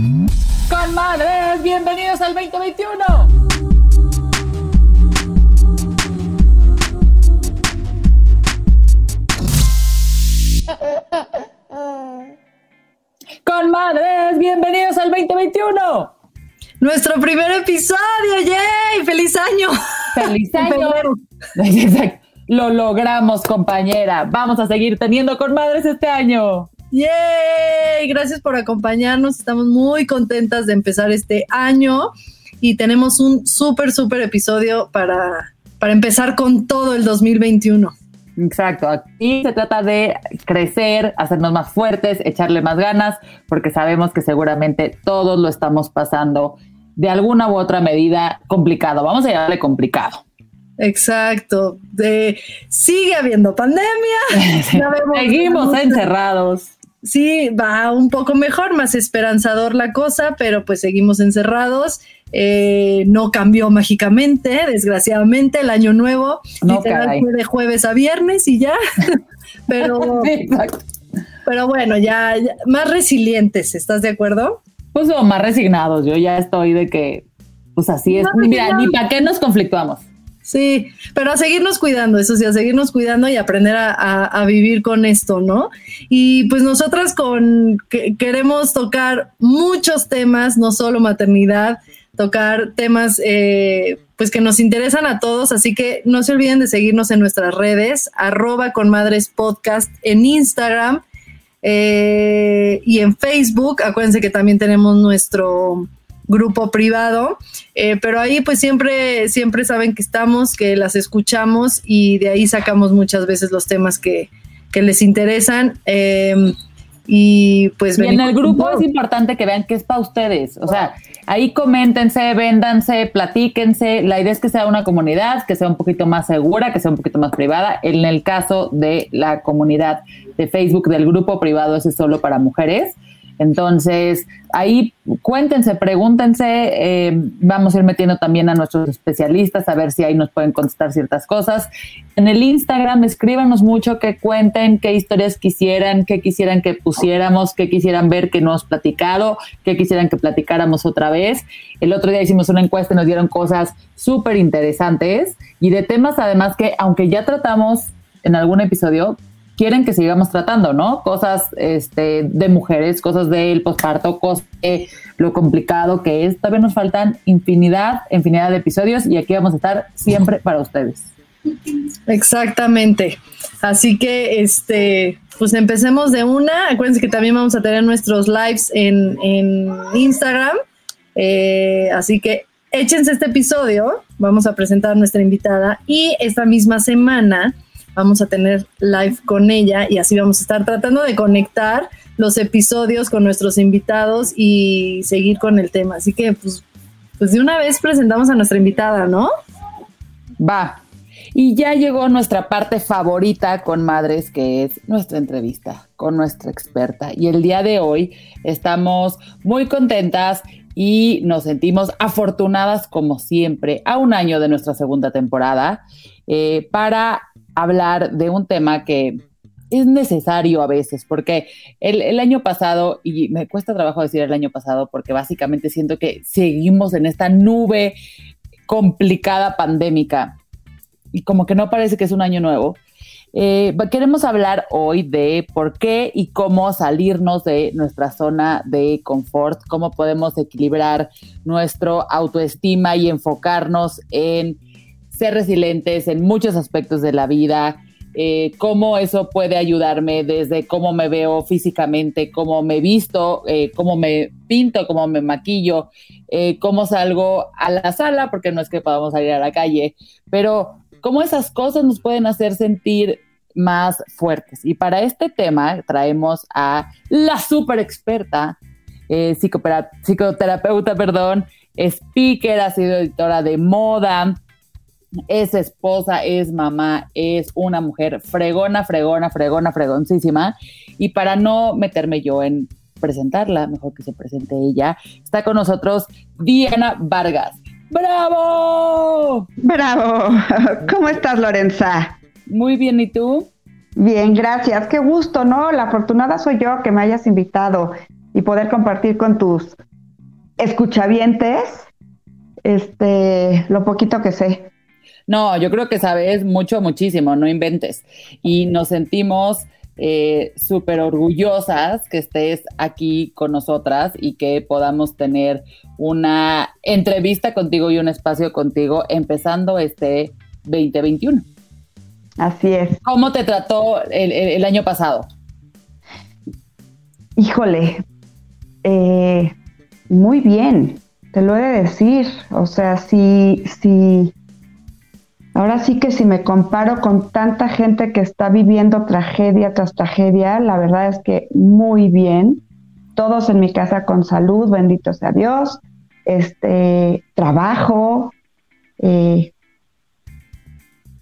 Con madres, bienvenidos al 2021. Con madres, bienvenidos al 2021. Nuestro primer episodio, ¡yay! ¡Feliz año! ¡Feliz año! Lo logramos, compañera. Vamos a seguir teniendo con madres este año. ¡Yay! Gracias por acompañarnos. Estamos muy contentas de empezar este año y tenemos un súper, súper episodio para, para empezar con todo el 2021. Exacto, aquí se trata de crecer, hacernos más fuertes, echarle más ganas, porque sabemos que seguramente todos lo estamos pasando de alguna u otra medida complicado. Vamos a llamarle complicado. Exacto. De, sigue habiendo pandemia. Seguimos encerrados sí, va un poco mejor, más esperanzador la cosa, pero pues seguimos encerrados. Eh, no cambió mágicamente, desgraciadamente, el año nuevo. No, fue de jueves a viernes y ya. pero, pero bueno, ya, más resilientes, ¿estás de acuerdo? Pues o más resignados. Yo ya estoy de que, pues así es. Mira, ni para qué nos conflictuamos. Sí, pero a seguirnos cuidando, eso sí, a seguirnos cuidando y aprender a, vivir con esto, ¿no? Y pues nosotras con queremos tocar muchos temas, no solo maternidad, tocar temas eh, pues que nos interesan a todos, así que no se olviden de seguirnos en nuestras redes, arroba con madres podcast en Instagram eh, y en Facebook. Acuérdense que también tenemos nuestro grupo privado, eh, pero ahí pues siempre, siempre saben que estamos, que las escuchamos y de ahí sacamos muchas veces los temas que, les interesan. Em, y pues en el grupo es importante que vean que es para ustedes. O sea, ahí coméntense, véndanse, platíquense. La idea es que sea una comunidad, que sea un poquito más segura, que sea un poquito más privada. En el caso de la comunidad de Facebook del grupo privado, ese es solo para mujeres. Entonces, ahí cuéntense, pregúntense, eh, vamos a ir metiendo también a nuestros especialistas a ver si ahí nos pueden contestar ciertas cosas. En el Instagram, escríbanos mucho, que cuenten qué historias quisieran, qué quisieran que pusiéramos, qué quisieran ver que no hemos platicado, qué quisieran que platicáramos otra vez. El otro día hicimos una encuesta y nos dieron cosas súper interesantes y de temas además que, aunque ya tratamos en algún episodio, quieren que sigamos tratando, ¿no? Cosas este, de mujeres, cosas del posparto, cosas lo complicado que es. Todavía nos faltan infinidad, infinidad de episodios y aquí vamos a estar siempre para ustedes. Exactamente. Así que, este, pues empecemos de una. Acuérdense que también vamos a tener nuestros lives en, Instagram. Eh, así que échense este episodio. Vamos a presentar a nuestra invitada y esta misma semana vamos a tener live con ella y así vamos a estar tratando de conectar los episodios con nuestros invitados y seguir con el tema. Así que, pues, pues de una vez presentamos a nuestra invitada, ¿no? Va. Y ya llegó nuestra parte favorita con madres, que es nuestra entrevista con nuestra experta. Y el día de hoy estamos muy contentas y nos sentimos afortunadas como siempre a un año de nuestra segunda temporada eh, para hablar de un tema que es necesario a veces, porque el, año pasado, y me cuesta trabajo decir el año pasado, porque básicamente siento que seguimos en esta nube complicada pandémica y como que no parece que es un año nuevo. Eh, queremos hablar hoy de por qué y cómo salirnos de nuestra zona de confort, cómo podemos equilibrar nuestro autoestima y enfocarnos en ser resilientes en muchos aspectos de la vida, eh, cómo eso puede ayudarme desde cómo me veo físicamente, cómo me visto, eh, cómo me pinto, cómo me maquillo, eh, cómo salgo a la sala, porque no es que podamos salir a la calle, pero cómo esas cosas nos pueden hacer sentir más fuertes. Y para este tema traemos a la super experta, psicoterapeuta, perdón, speaker, ha sido editora de moda, es esposa, es mamá, es una mujer fregona, fregona, fregona, fregoncísima. Y para no meterme yo en presentarla, mejor que se presente ella, está con nosotros Diana Vargas. ¡Bravo! ¡Bravo! ¿Cómo estás, Lorenza? Muy bien, ¿y tú? Bien, gracias. Qué gusto, ¿no? La afortunada soy yo que me hayas invitado y poder compartir con tus escuchavientes este, lo poquito que sé. No, yo creo que sabes mucho, muchísimo, no inventes. Y nos sentimos eh, súper orgullosas que estés aquí con nosotras y que podamos tener una entrevista contigo y un espacio contigo empezando este 2021. Así es. ¿Cómo te trató el, año pasado? Híjole, eh, muy bien, te lo he de decir. O sea, si, si, ahora sí que si me comparo con tanta gente que está viviendo tragedia tras tragedia, la verdad es que muy bien. Todos en mi casa con salud, bendito sea Dios. Este, trabajo, eh,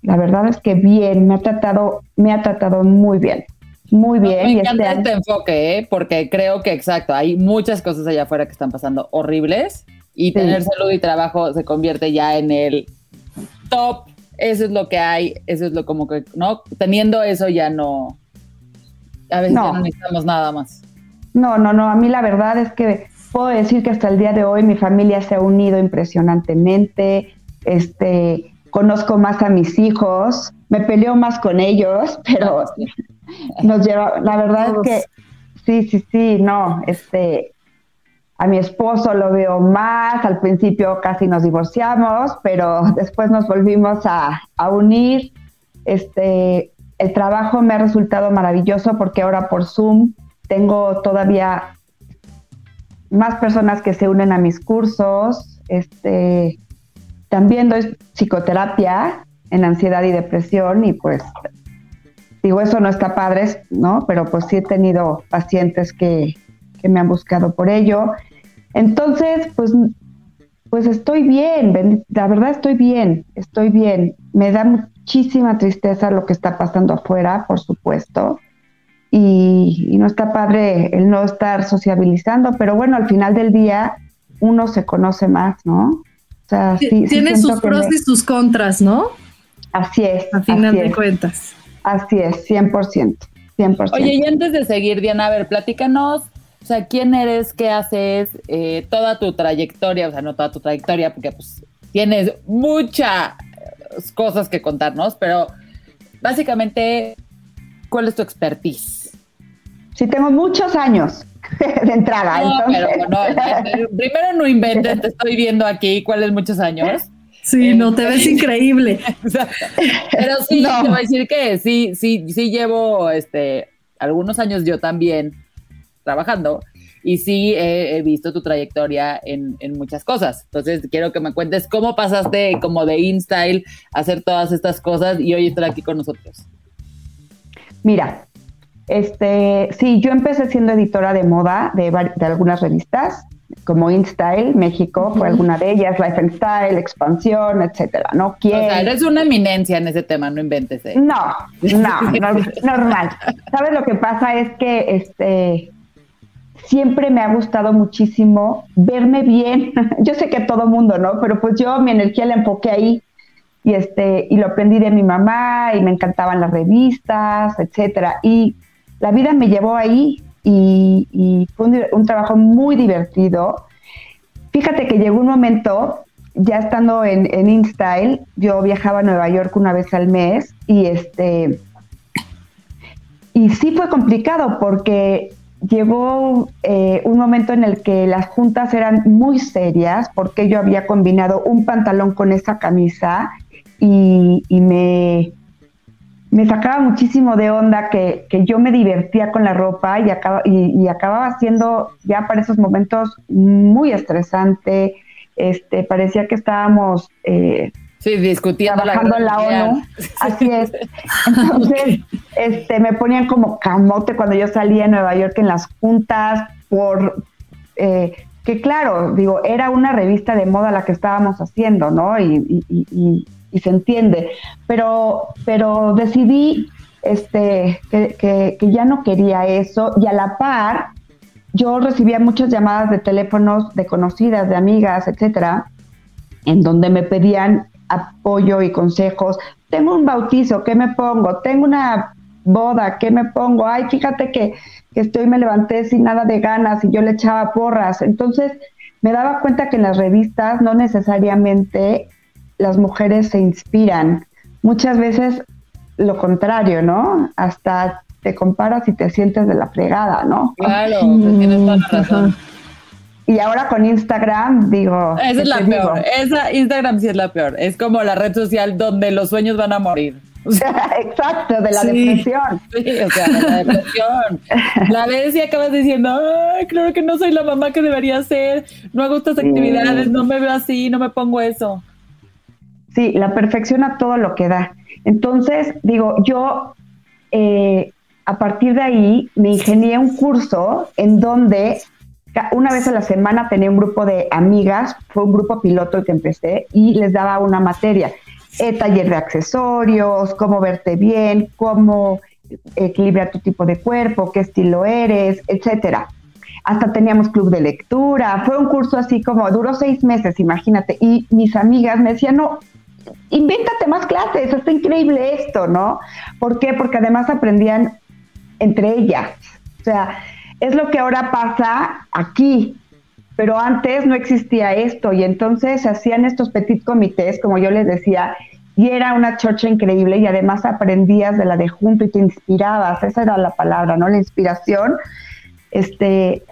la verdad es que bien, me ha tratado, me ha tratado muy bien. Muy bien. Me encanta este, enfoque, ¿eh? porque creo que exacto, hay muchas cosas allá afuera que están pasando horribles y tener salud y trabajo se convierte ya en el top. Eso es lo que hay, eso es lo como que, ¿no? Teniendo eso ya no, a veces no. ya no necesitamos nada más. No, no, no, a mí la verdad es que puedo decir que hasta el día de hoy mi familia se ha unido impresionantemente, este, conozco más a mis hijos, me peleo más con ellos, pero nos lleva, la verdad es que sí, sí, sí, no, este, a mi esposo lo veo más, al principio casi nos divorciamos, pero después nos volvimos a, unir, este, el trabajo me ha resultado maravilloso porque ahora por Zoom tengo todavía más personas que se unen a mis cursos, este, también doy psicoterapia en ansiedad y depresión y pues digo, eso no está padre, ¿no? Pero pues sí he tenido pacientes que, me han buscado por ello. Entonces, pues, pues estoy bien, la verdad estoy bien, estoy bien. Me da muchísima tristeza lo que está pasando afuera, por supuesto. Y, y no está padre el no estar sociabilizando, pero bueno, al final del día uno se conoce más, ¿no? Tiene sus pros y sus contras, ¿no? Así es. A final de cuentas. Así es, 100%, 100%. Oye, y antes de seguir, Diana, a ver, platícanos, o sea, ¿quién eres, qué haces, eh, toda tu trayectoria, o sea, no toda tu trayectoria, porque pues tienes muchas cosas que contarnos, pero básicamente, ¿cuál es tu expertise? Sí, tengo muchos años. de entrada. No, pero no, primero no inventes, te estoy viendo aquí cuáles muchos años. Sí, no, te ves increíble. Pero sí, te voy a decir que sí, sí, sí llevo este, algunos años yo también trabajando y sí he, visto tu trayectoria en, en, muchas cosas. Entonces quiero que me cuentes cómo pasaste como de InStyle a hacer todas estas cosas y hoy estar aquí con nosotros. Mira, este, sí, yo empecé siendo editora de moda de, algunas revistas, como InStyle México, fue alguna de ellas, Life and Style, Expansión, etcétera, ¿no? ¿Quién? O sea, eres una eminencia en ese tema, no inventes. ¿eh? No, no, normal. ¿Sabes lo que pasa? Es que este siempre me ha gustado muchísimo verme bien. yo sé que todo mundo, ¿no? Pero pues yo mi energía la enfoqué ahí y este y lo aprendí de mi mamá y me encantaban las revistas, etcétera. Y la vida me llevó ahí y, fue un, trabajo muy divertido. Fíjate que llegó un momento, ya estando en, en InStyle, yo viajaba a Nueva York una vez al mes y este y sí fue complicado porque llegó eh, un momento en el que las juntas eran muy serias porque yo había combinado un pantalón con esa camisa y me, me sacaba muchísimo de onda que, yo me divertía con la ropa y, acaba, y, acababa siendo ya para esos momentos muy estresante. Este, parecía que estábamos eh, Sí, discutiendo trabajando en la ONU. Así es. Entonces, este, me ponían como camote cuando yo salía en Nueva York en las juntas por eh, que claro, digo, era una revista de moda la que estábamos haciendo, ¿no? Y, y se entiende. Pero, pero decidí este, que, que, que ya no quería eso y a la par yo recibía muchas llamadas de teléfonos de conocidas, de amigas, etcétera, en donde me pedían apoyo y consejos. Tengo un bautizo, ¿qué me pongo? Tengo una boda, ¿qué me pongo? Ay, fíjate que, que estoy, me levanté sin nada de ganas y yo le echaba porras. Entonces, me daba cuenta que en las revistas no necesariamente las mujeres se inspiran. Muchas veces lo contrario, ¿no? Hasta te comparas y te sientes de la fregada, ¿no? Claro, tienes toda la razón. Y ahora con Instagram, digo. Esa es la peor. Esa Instagram sí es la peor. Es como la red social donde los sueños van a morir. Exacto, de la depresión. Sí, o sea, de la depresión. La vez y acabas diciendo, ay, claro que no soy la mamá que debería ser, no hago estas actividades, no me veo así, no me pongo eso. Sí, la perfección a todo lo que da. Entonces, digo, yo eh, a partir de ahí me ingenié un curso en donde una vez a la semana tenía un grupo de amigas, fue un grupo piloto que empecé, y les daba una materia, eh, taller de accesorios, cómo verte bien, cómo equilibrar tu tipo de cuerpo, qué estilo eres, etcétera. Hasta teníamos club de lectura, fue un curso así como, duró seis meses, imagínate, y mis amigas me decían, no, invéntate más clases, está increíble esto, ¿no? ¿Por qué? Porque además aprendían entre ellas. O sea, es lo que ahora pasa aquí, pero antes no existía esto y entonces se hacían estos petit comités, como yo les decía, y era una chocha increíble y además aprendías de la de junto y te inspirabas, esa era la palabra, ¿no? La inspiración, este,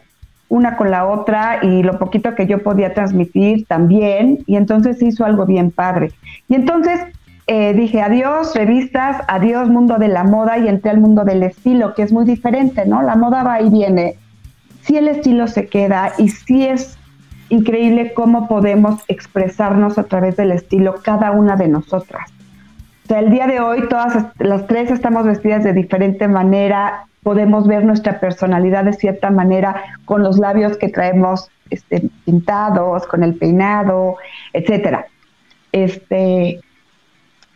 una con la otra y lo poquito que yo podía transmitir también, y entonces hizo algo bien padre. Y entonces eh, dije, adiós revistas, adiós mundo de la moda y entré al mundo del estilo, que es muy diferente, ¿no? La moda va y viene. Sí el estilo se queda y sí es increíble cómo podemos expresarnos a través del estilo cada una de nosotras. O sea, el día de hoy todas las tres estamos vestidas de diferente manera, podemos ver nuestra personalidad de cierta manera con los labios que traemos este, pintados, con el peinado, etcétera. Este,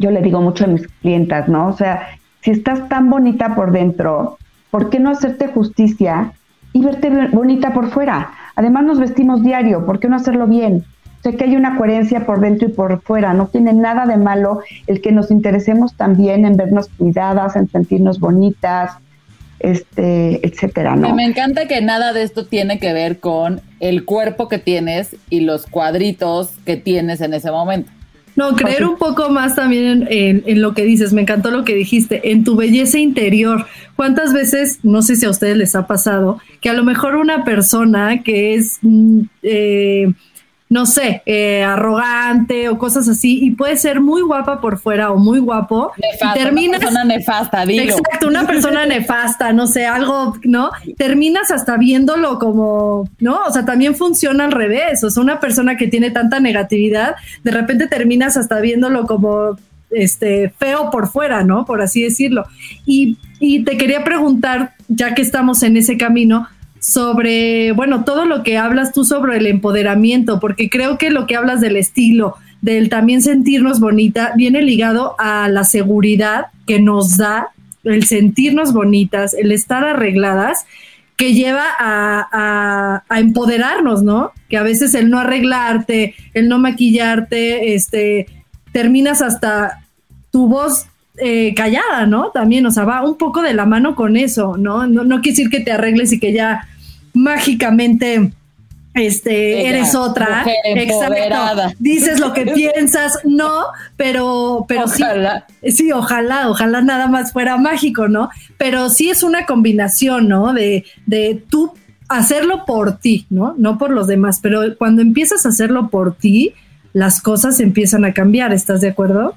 yo le digo mucho a mis clientas, ¿no? O sea, si estás tan bonita por dentro, ¿por qué no hacerte justicia y verte bonita por fuera? Además nos vestimos diario, ¿por qué no hacerlo bien? Sé que hay una coherencia por dentro y por fuera, no tiene nada de malo el que nos interesemos también en vernos cuidadas, en sentirnos bonitas, este, etcétera, ¿no? Me encanta que nada de esto tiene que ver con el cuerpo que tienes y los cuadritos que tienes en ese momento. No, creer un poco más también en, lo que dices, me encantó lo que dijiste, en tu belleza interior. ¿Cuántas veces, no sé si a ustedes les ha pasado, que a lo mejor una persona que es... Mm, eh, no sé, eh, arrogante o cosas así, y puede ser muy guapa por fuera o muy guapo. Nefasta, terminas, una persona nefasta. Exacto, una persona nefasta, no sé, algo, ¿no? Terminas hasta viéndolo como, ¿no? O sea, también funciona al revés. O sea, una persona que tiene tanta negatividad, de repente terminas hasta viéndolo como este feo por fuera, ¿no? Por así decirlo. Y, y te quería preguntar, ya que estamos en ese camino, sobre, bueno, todo lo que hablas tú sobre el empoderamiento, porque creo que lo que hablas del estilo, del también sentirnos bonita, viene ligado a la seguridad que nos da el sentirnos bonitas, el estar arregladas, que lleva a, a, empoderarnos, ¿no? Que a veces el no arreglarte, el no maquillarte, este, terminas hasta tu voz eh, callada, ¿no? También, o sea, va un poco de la mano con eso, ¿no? No, no quiere decir que te arregles y que ya mágicamente este eres otra. exacto. dices lo que piensas no pero pero ojalá. sí sí ojalá ojalá nada más fuera mágico no pero sí es una combinación no de de tú hacerlo por ti no no por los demás pero cuando empiezas a hacerlo por ti las cosas empiezan a cambiar estás de acuerdo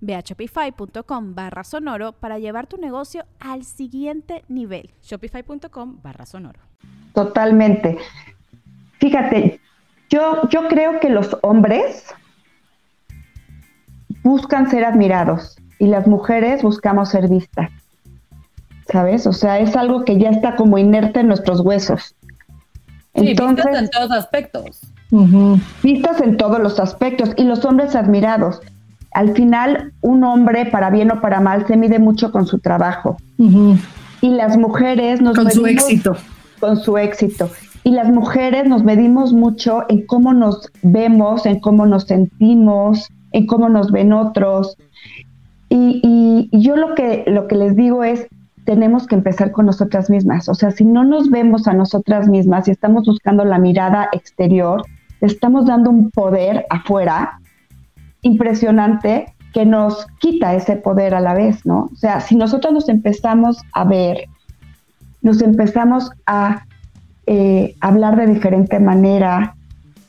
Ve a shopify.com barra sonoro para llevar tu negocio al siguiente nivel. Shopify.com barra sonoro. Totalmente. Fíjate, yo, yo creo que los hombres buscan ser admirados y las mujeres buscamos ser vistas. ¿Sabes? O sea, es algo que ya está como inerte en nuestros huesos. Sí, Entonces, vistas en todos aspectos. Vistas en todos los aspectos y los hombres admirados. Al final, un hombre, para bien o para mal, se mide mucho con su trabajo. Y las mujeres nos Con su éxito. Con su éxito. Y las mujeres nos medimos mucho en cómo nos vemos, en cómo nos sentimos, en cómo nos ven otros. Y, y, yo lo que, lo que les digo es, tenemos que empezar con nosotras mismas. O sea, si no nos vemos a nosotras mismas y estamos buscando la mirada exterior, estamos dando un poder afuera impresionante que nos quita ese poder a la vez, ¿no? O sea, si nosotros nos empezamos a ver, nos empezamos a eh, hablar de diferente manera,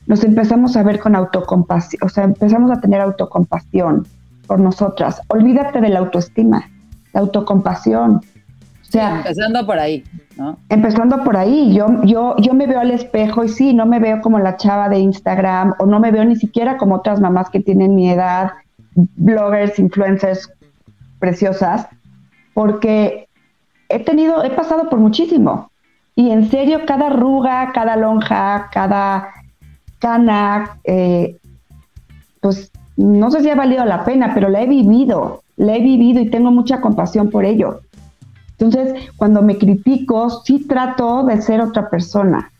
nos empezamos a ver con autocompasión, o sea, empezamos a tener autocompasión por nosotras. Olvídate de la autoestima, la autocompasión. O sea, empezando por ahí, ¿no? Empezando por ahí, yo, yo, yo me veo al espejo y sí, no me veo como la chava de Instagram o no me veo ni siquiera como otras mamás que tienen mi edad, bloggers, influencers preciosas, porque he tenido, he pasado por muchísimo. Y en serio, cada arruga, cada lonja, cada cana, eh, pues no sé si ha valido la pena, pero la he vivido, la he vivido y tengo mucha compasión por ello. Entonces, cuando me critico, sí trato de ser otra persona.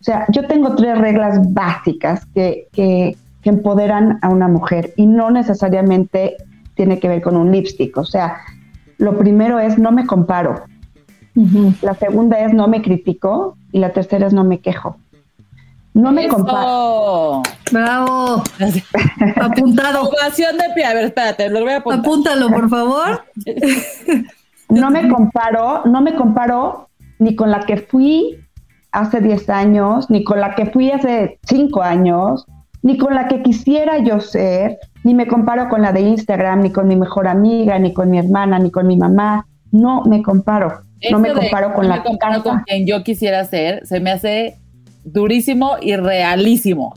O sea, yo tengo tres reglas básicas que, que, empoderan a una mujer y no necesariamente tiene que ver con un lipstick. O sea, lo primero es no me comparo. La segunda es no me critico y la tercera es no me quejo. No me comparo. Bravo. Apuntado. Ovación de pie. A ver, espérate, lo voy a apuntar. Apúntalo, por favor. no me comparo, no me comparo ni con la que fui hace 10 años, ni con la que fui hace 5 años, ni con la que quisiera yo ser, ni me comparo con la de Instagram, ni con mi mejor amiga, ni con mi hermana, ni con mi mamá. No me comparo. no me comparo con la me comparo con quien yo quisiera ser. Se me hace durísimo y realísimo.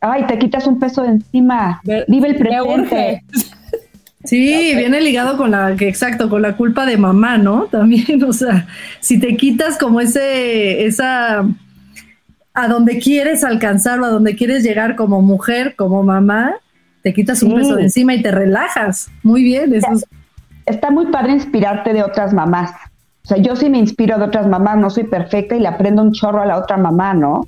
Ay, te quitas un peso de encima. Vive el presente. Sí, viene ligado con la, exacto, con la culpa de mamá, ¿no? También, o sea, si te quitas como ese, esa, a donde quieres alcanzar o a donde quieres llegar como mujer, como mamá, te quitas un peso de encima y te relajas. Muy bien, eso Está muy padre inspirarte de otras mamás. O sea, yo sí me inspiro de otras mamás, no soy perfecta y le aprendo un chorro a la otra mamá, ¿no?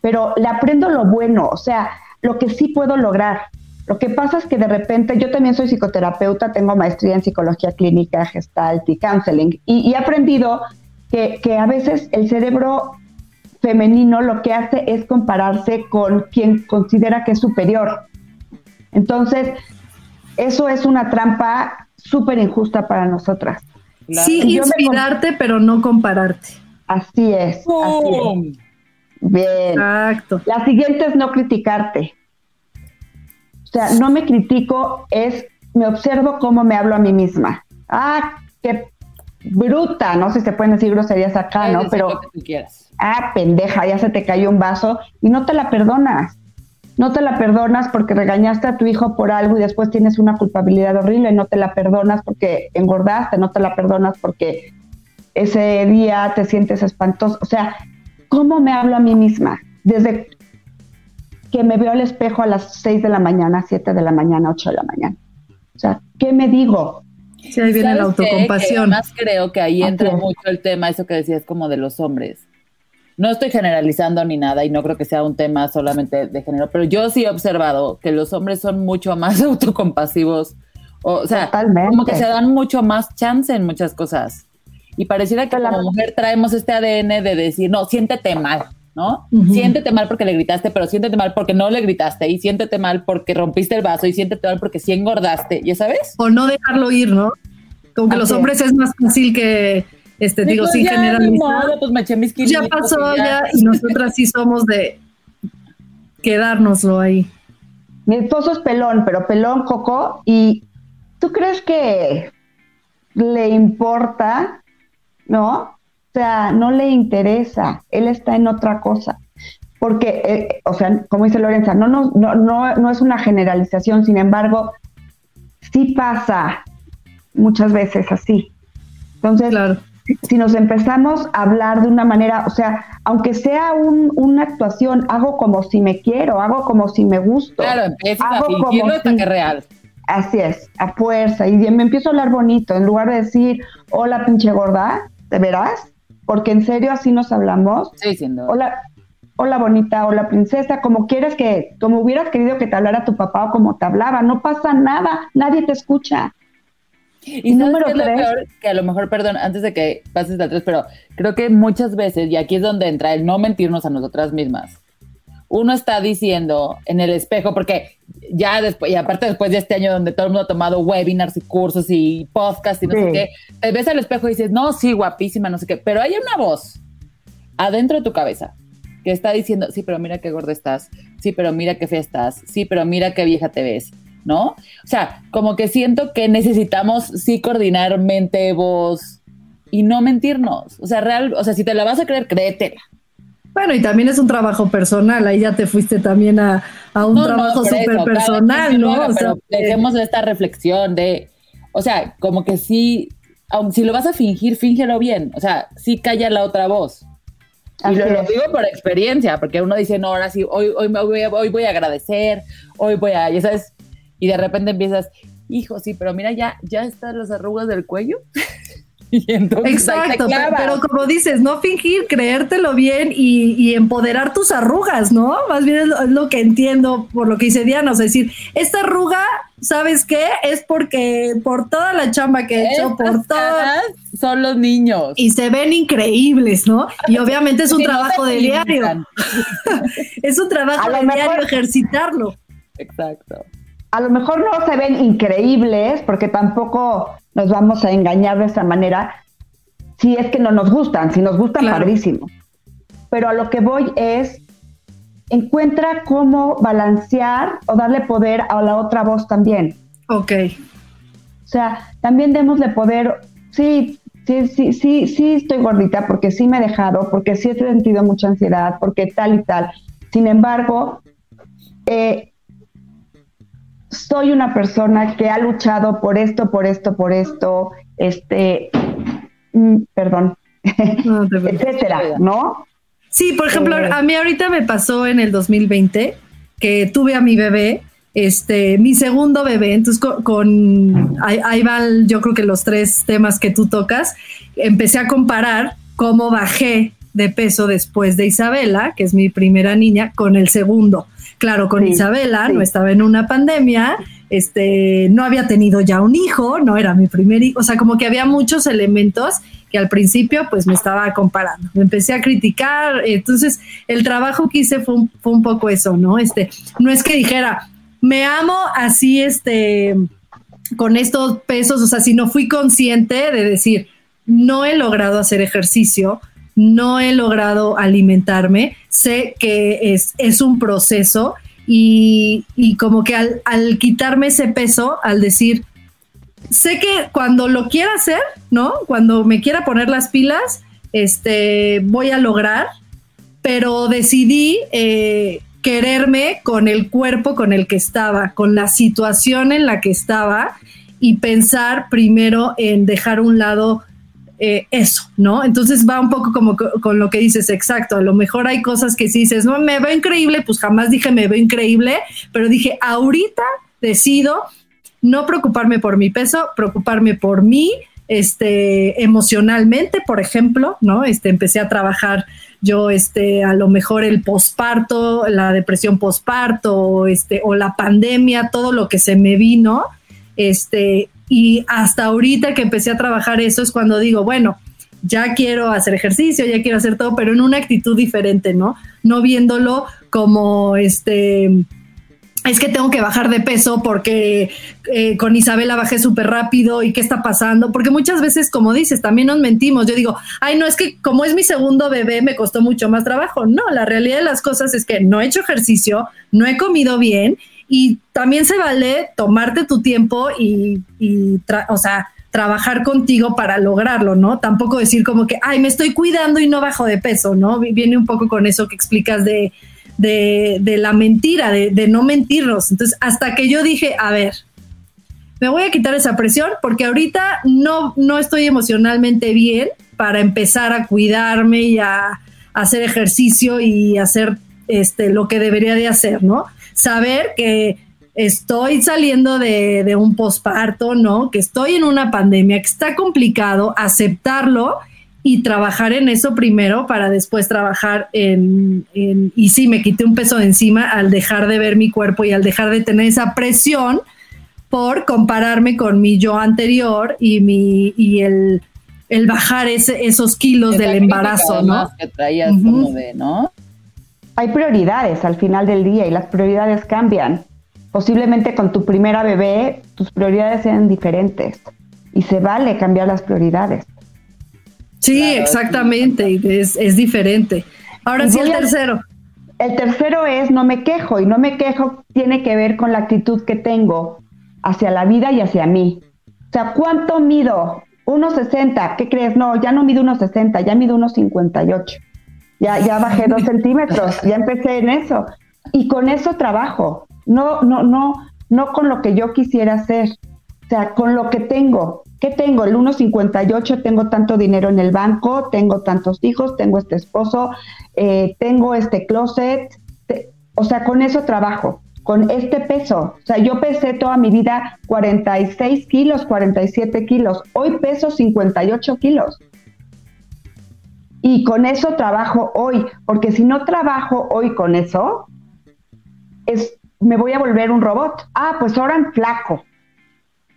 Pero le aprendo lo bueno, o sea, lo que sí puedo lograr. Lo que pasa es que de repente, yo también soy psicoterapeuta, tengo maestría en psicología clínica, gestalt y counseling, y, he aprendido que, que, a veces el cerebro femenino lo que hace es compararse con quien considera que es superior. Entonces, eso es una trampa súper injusta para nosotras. Sí, inspirarte, pero no compararte. Así es. Así es. Bien. Exacto. La siguiente es no criticarte. O sea, no me critico, es me observo cómo me hablo a mí misma. Ah, qué bruta, no sé si se pueden decir groserías acá, ¿no? Pero, ah, pendeja, ya se te cayó un vaso y no te la perdonas. No te la perdonas porque regañaste a tu hijo por algo y después tienes una culpabilidad horrible, no te la perdonas porque engordaste, no te la perdonas porque ese día te sientes espantoso. O sea, ¿cómo me hablo a mí misma? Desde que me veo al espejo a las 6 de la mañana, 7 de la mañana, 8 de la mañana. O sea, ¿qué me digo? Sí, ahí viene la autocompasión. Además creo que ahí entra mucho el tema, eso que decías como de los hombres. No estoy generalizando ni nada y no creo que sea un tema solamente de género, pero yo sí he observado que los hombres son mucho más autocompasivos, o, o sea, Totalmente. como que se dan mucho más chance en muchas cosas. Y pareciera que La- como mujer traemos este ADN de decir, no, siéntete mal, ¿no? Ujú. Siéntete mal porque le gritaste, pero siéntete mal porque no le gritaste, y siéntete mal porque rompiste el vaso, y siéntete mal porque sí engordaste, ¿ya sabes? O no dejarlo ir, ¿no? Como que los Así hombres es más fácil que, este, digo, sin ya, ni generalizar. modo, pues me eché mis Pues ya kilitos pasó ya y nosotras sí somos de quedárnoslo ahí. Mi esposo es pelón, pero pelón, Coco, y ¿tú crees que le importa? ¿No? O sea, no le interesa, él está en otra cosa. Porque, eh, o sea, como dice Lorenza, no, no, no, no, no es una generalización, sin embargo, sí pasa muchas veces así. Entonces, Claro. si- nos empezamos a hablar de una manera, o sea, aunque sea un- una actuación, hago como si me quiero, hago como si me gusto. Claro, empiezas a Hago como fingirlo hasta si- que real. Así es, a fuerza. Y me empiezo a hablar bonito, en lugar de decir, hola pinche gorda, ¿de veras? Porque en serio así nos hablamos. Estoy diciendo. Hola, hola bonita, hola princesa, como quieres que, como hubieras querido que te hablara tu papá o como te hablaba, no pasa nada, nadie te escucha. Y ¿sabes número qué es lo tres. peor? Que a lo mejor, perdón, antes de que pases al tres, pero creo que muchas veces, y aquí es donde entra el no mentirnos a nosotras mismas, uno está diciendo en el espejo, porque ya después, y aparte después de este año donde todo el mundo ha tomado webinars y cursos y podcasts y no sé qué, te ves al espejo y dices, no, sí, guapísima, no sé qué, pero hay una voz adentro de tu cabeza que está diciendo, sí, pero mira qué gorda estás, sí, pero mira qué fea estás, sí, pero mira qué vieja te ves, ¿no? O sea, como que siento que necesitamos sí coordinar mente, voz y no mentirnos. O sea, real, o sea, si te la vas a creer, créetela. Bueno, y también es un trabajo personal, ahí ya te fuiste también a, a un No, no, trabajo eso, súper personal, ¿no? haga, O sea, pero dejemos esta reflexión de, o sea, como que sí, aun si lo vas a fingir, fíngelo bien. O sea, sí calla la otra voz. Y lo, lo digo por experiencia, porque uno dice, no, ahora sí, hoy, hoy, me voy, a, hoy voy a agradecer, hoy voy a, ya sabes, y de repente empiezas, hijo, sí, pero mira, ya, ya están las arrugas del cuello. y entonces ahí te Exacto, pero, como dices, no fingir, creértelo bien y, y empoderar tus arrugas, ¿no? Más bien es lo, es lo que entiendo por lo que dice Diana, o sea, decir, esta arruga, ¿sabes qué? Es porque por toda la chamba que he hecho, por todo... son los niños. Y se ven increíbles, ¿no? Y obviamente es un Si trabajo de diario. Es un trabajo de mejor- diario ejercitarlo. Exacto. A lo mejor no se ven increíbles, porque tampoco nos vamos a engañar de esa manera, si es que no nos gustan, si nos gustan, Claro. padrísimo. Pero a lo que voy es, encuentra cómo balancear o darle poder a la otra voz también. Ok. O sea, también démosle poder, sí, sí, sí, sí, sí estoy gordita porque sí me he dejado, porque sí he sentido mucha ansiedad, porque tal y tal. Sin embargo, eh, soy una persona que ha luchado por esto, por esto, por esto, este, mm, perdón, No etcétera, ¿no? Sí, por ejemplo, Eh. a mí ahorita me pasó en el 2020 que tuve a mi bebé, este, mi segundo bebé, entonces con, con- ahí, ahí van yo creo que los tres temas que tú tocas, empecé a comparar cómo bajé de peso después de Isabela, que es mi primera niña, con el segundo. Claro, con Sí, Isabela sí. no estaba en una pandemia, este, no había tenido ya un hijo, no era mi primer hijo, o sea, como que había muchos elementos que al principio pues me estaba comparando, me empecé a criticar, entonces el trabajo que hice fue un, fue un poco eso, ¿no? Este, no es que dijera, me amo así, este, con estos pesos, o sea, si no fui consciente de decir, no he logrado hacer ejercicio, no he logrado alimentarme, sé que es, es un proceso y, y como que al, quitarme ese peso, al decir, sé que cuando lo quiera hacer, ¿no? Cuando me quiera poner las pilas, este, voy a lograr, pero decidí eh, quererme con el cuerpo con el que estaba, con la situación en la que estaba y pensar primero en dejar un lado eh, eso, ¿no? Entonces va un poco como con lo que dices, exacto, a lo mejor hay cosas que si dices, no, me veo increíble, pues jamás dije me veo increíble, pero dije, ahorita decido no preocuparme por mi peso, preocuparme por mí, este, emocionalmente, por ejemplo, ¿no? Este, empecé a trabajar yo, este, a lo mejor el posparto, la depresión posparto, este, o la pandemia, todo lo que se me vino, este, y hasta ahorita que empecé a trabajar eso es cuando digo, bueno, ya quiero hacer ejercicio, ya quiero hacer todo, pero en una actitud diferente, ¿no? No viéndolo como este es que tengo que bajar de peso porque eh, con Isabela bajé súper rápido y qué está pasando, porque muchas veces, como dices, también nos mentimos. Yo digo, ay, no, es que como es mi segundo bebé, me costó mucho más trabajo. No, la realidad de las cosas es que no he hecho ejercicio, no he comido bien y también se vale tomarte tu tiempo y, o sea, trabajar contigo para lograrlo, ¿no? Tampoco decir como que, ay, me estoy cuidando y no bajo de peso, ¿no? Viene un poco con eso que explicas de de, la mentira, de, no mentirnos. Entonces, hasta que yo dije, a ver, me voy a quitar esa presión porque ahorita no, no estoy emocionalmente bien para empezar a cuidarme y a, hacer ejercicio y hacer este, lo que debería de hacer, ¿no? Saber que estoy saliendo de, de un posparto, ¿no? Que estoy en una pandemia, que está complicado, aceptarlo y trabajar en eso primero para después trabajar en, y sí, me quité un peso de encima al dejar de ver mi cuerpo y al dejar de tener esa presión por compararme con mi yo anterior y mi y el, el bajar ese, esos kilos del embarazo, ¿no? Que traías como de, ¿no? Hay prioridades al final del día y las prioridades cambian. Posiblemente con tu primera bebé tus prioridades sean diferentes y se vale cambiar las prioridades. Sí, exactamente, es, es, diferente. Ahora sí, el tercero. El tercero es no me quejo y no me quejo tiene que ver con la actitud que tengo hacia la vida y hacia mí. O sea, ¿cuánto mido? 1,60. ¿Qué crees? No, ya no mido 1,60, ya mido 1,58. Ya, ya bajé dos centímetros, ya empecé en eso. Y con eso trabajo. No, no, no, no con lo que yo quisiera hacer. O sea, con lo que tengo. ¿Qué tengo? El 1.58, tengo tanto dinero en el banco, tengo tantos hijos, tengo este esposo, eh, tengo este closet. o sea, con eso trabajo, con este peso. O sea, yo pesé toda mi vida 46 kilos, 47 kilos. Hoy peso 58 kilos. Y con eso trabajo hoy, porque si no trabajo hoy con eso, es, me voy a volver un robot. Ah, pues ahora en flaco.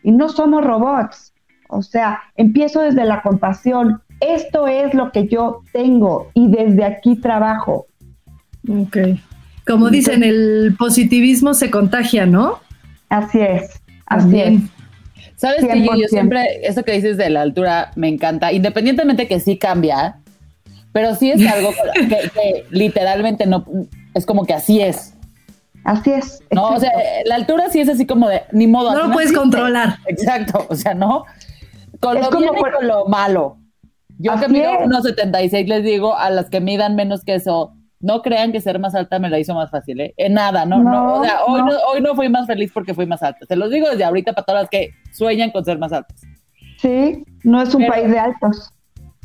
Y no somos robots. O sea, empiezo desde la compasión. Esto es lo que yo tengo y desde aquí trabajo. Ok. Como dicen, el positivismo se contagia, ¿no? Así es, así es. Sabes que yo, siempre, eso que dices de la altura me encanta, independientemente que sí cambia, pero sí es algo que, literalmente no, es como que así es. Así es. No, o sea, la altura sí es así como de, ni modo. No lo puedes controlar. Exacto, o sea, no, con lo bien y con lo malo. Yo que mido 1,76 les digo a las que midan menos que eso, no crean que ser más alta me la hizo más fácil, ¿eh? En nada, no, no, o sea, hoy no. hoy no fui más feliz porque fui más alta. Se los digo desde ahorita para todas las que sueñan con ser más altas. Sí, no es un país de altos.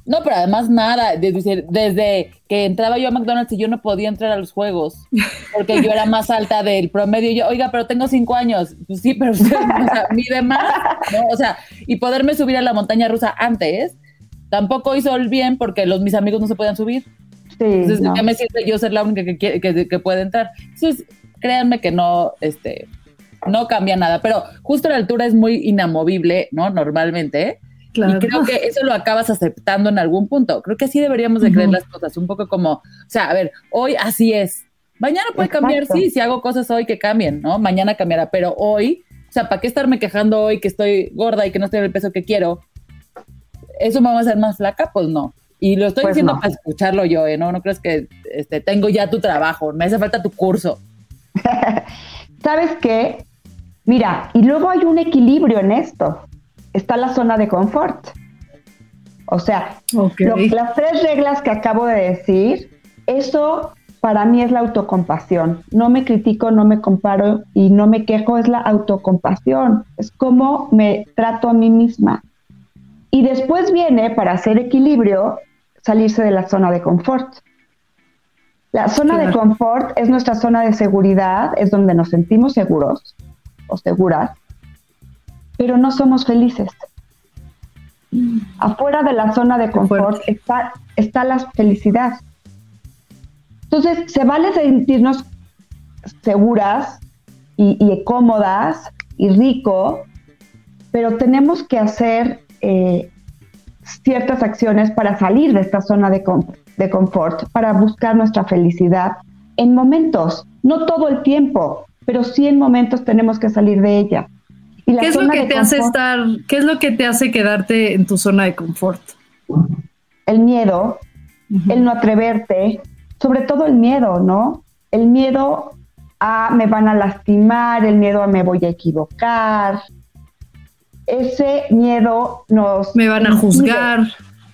No, pero además nada, desde, desde que entraba yo a McDonald's y yo no podía entrar a los juegos, porque yo era más alta del promedio. Y yo, oiga, pero tengo cinco años. Pues sí, pero usted o mide más, ¿no? O sea, y poderme subir a la montaña rusa antes, tampoco hizo el bien porque los mis amigos no se podían subir. Sí, Entonces, ya me siento yo ser la única que, que, que puede entrar. Entonces, créanme que no, este, no cambia nada, pero justo la altura es muy inamovible, ¿no? Normalmente, ¿eh? Y creo que eso lo acabas aceptando en algún punto. Creo que así deberíamos de creer las cosas, un poco como, o sea, a ver, hoy así es. Mañana puede cambiar, sí, si hago cosas hoy que cambien, ¿no? Mañana cambiará, pero hoy, o sea, ¿para qué estarme quejando hoy que estoy gorda y que no estoy en el peso que quiero? ¿Eso me va a hacer más flaca? Pues no. Y lo estoy pues diciendo para escucharlo yo, ¿eh? ¿no? No crees que este, tengo ya tu trabajo, me hace falta tu curso. ¿Sabes qué? Mira, y luego hay un equilibrio en esto está la zona de confort. O sea, las tres reglas que acabo de decir, eso para mí es la autocompasión. No me critico, no me comparo y no me quejo, es la autocompasión. Es como me trato a mí misma. Y después viene, para hacer equilibrio, salirse de la zona de confort. La zona de confort es nuestra zona de seguridad, es donde nos sentimos seguros o seguras, pero no somos felices. Afuera de la zona de confort está, está la felicidad. Entonces, se vale sentirnos seguras y, cómodas y rico, pero tenemos que hacer eh, ciertas acciones para salir de esta zona de, de confort, para buscar nuestra felicidad en momentos, no todo el tiempo, pero sí en momentos tenemos que salir de ella. ¿Qué es lo que te hace estar, qué es lo que te hace quedarte en tu zona de confort? El miedo, el no atreverte, sobre todo el miedo, ¿no? El miedo a me van a lastimar, el miedo a me voy a equivocar. Ese miedo nos... Me van a juzgar.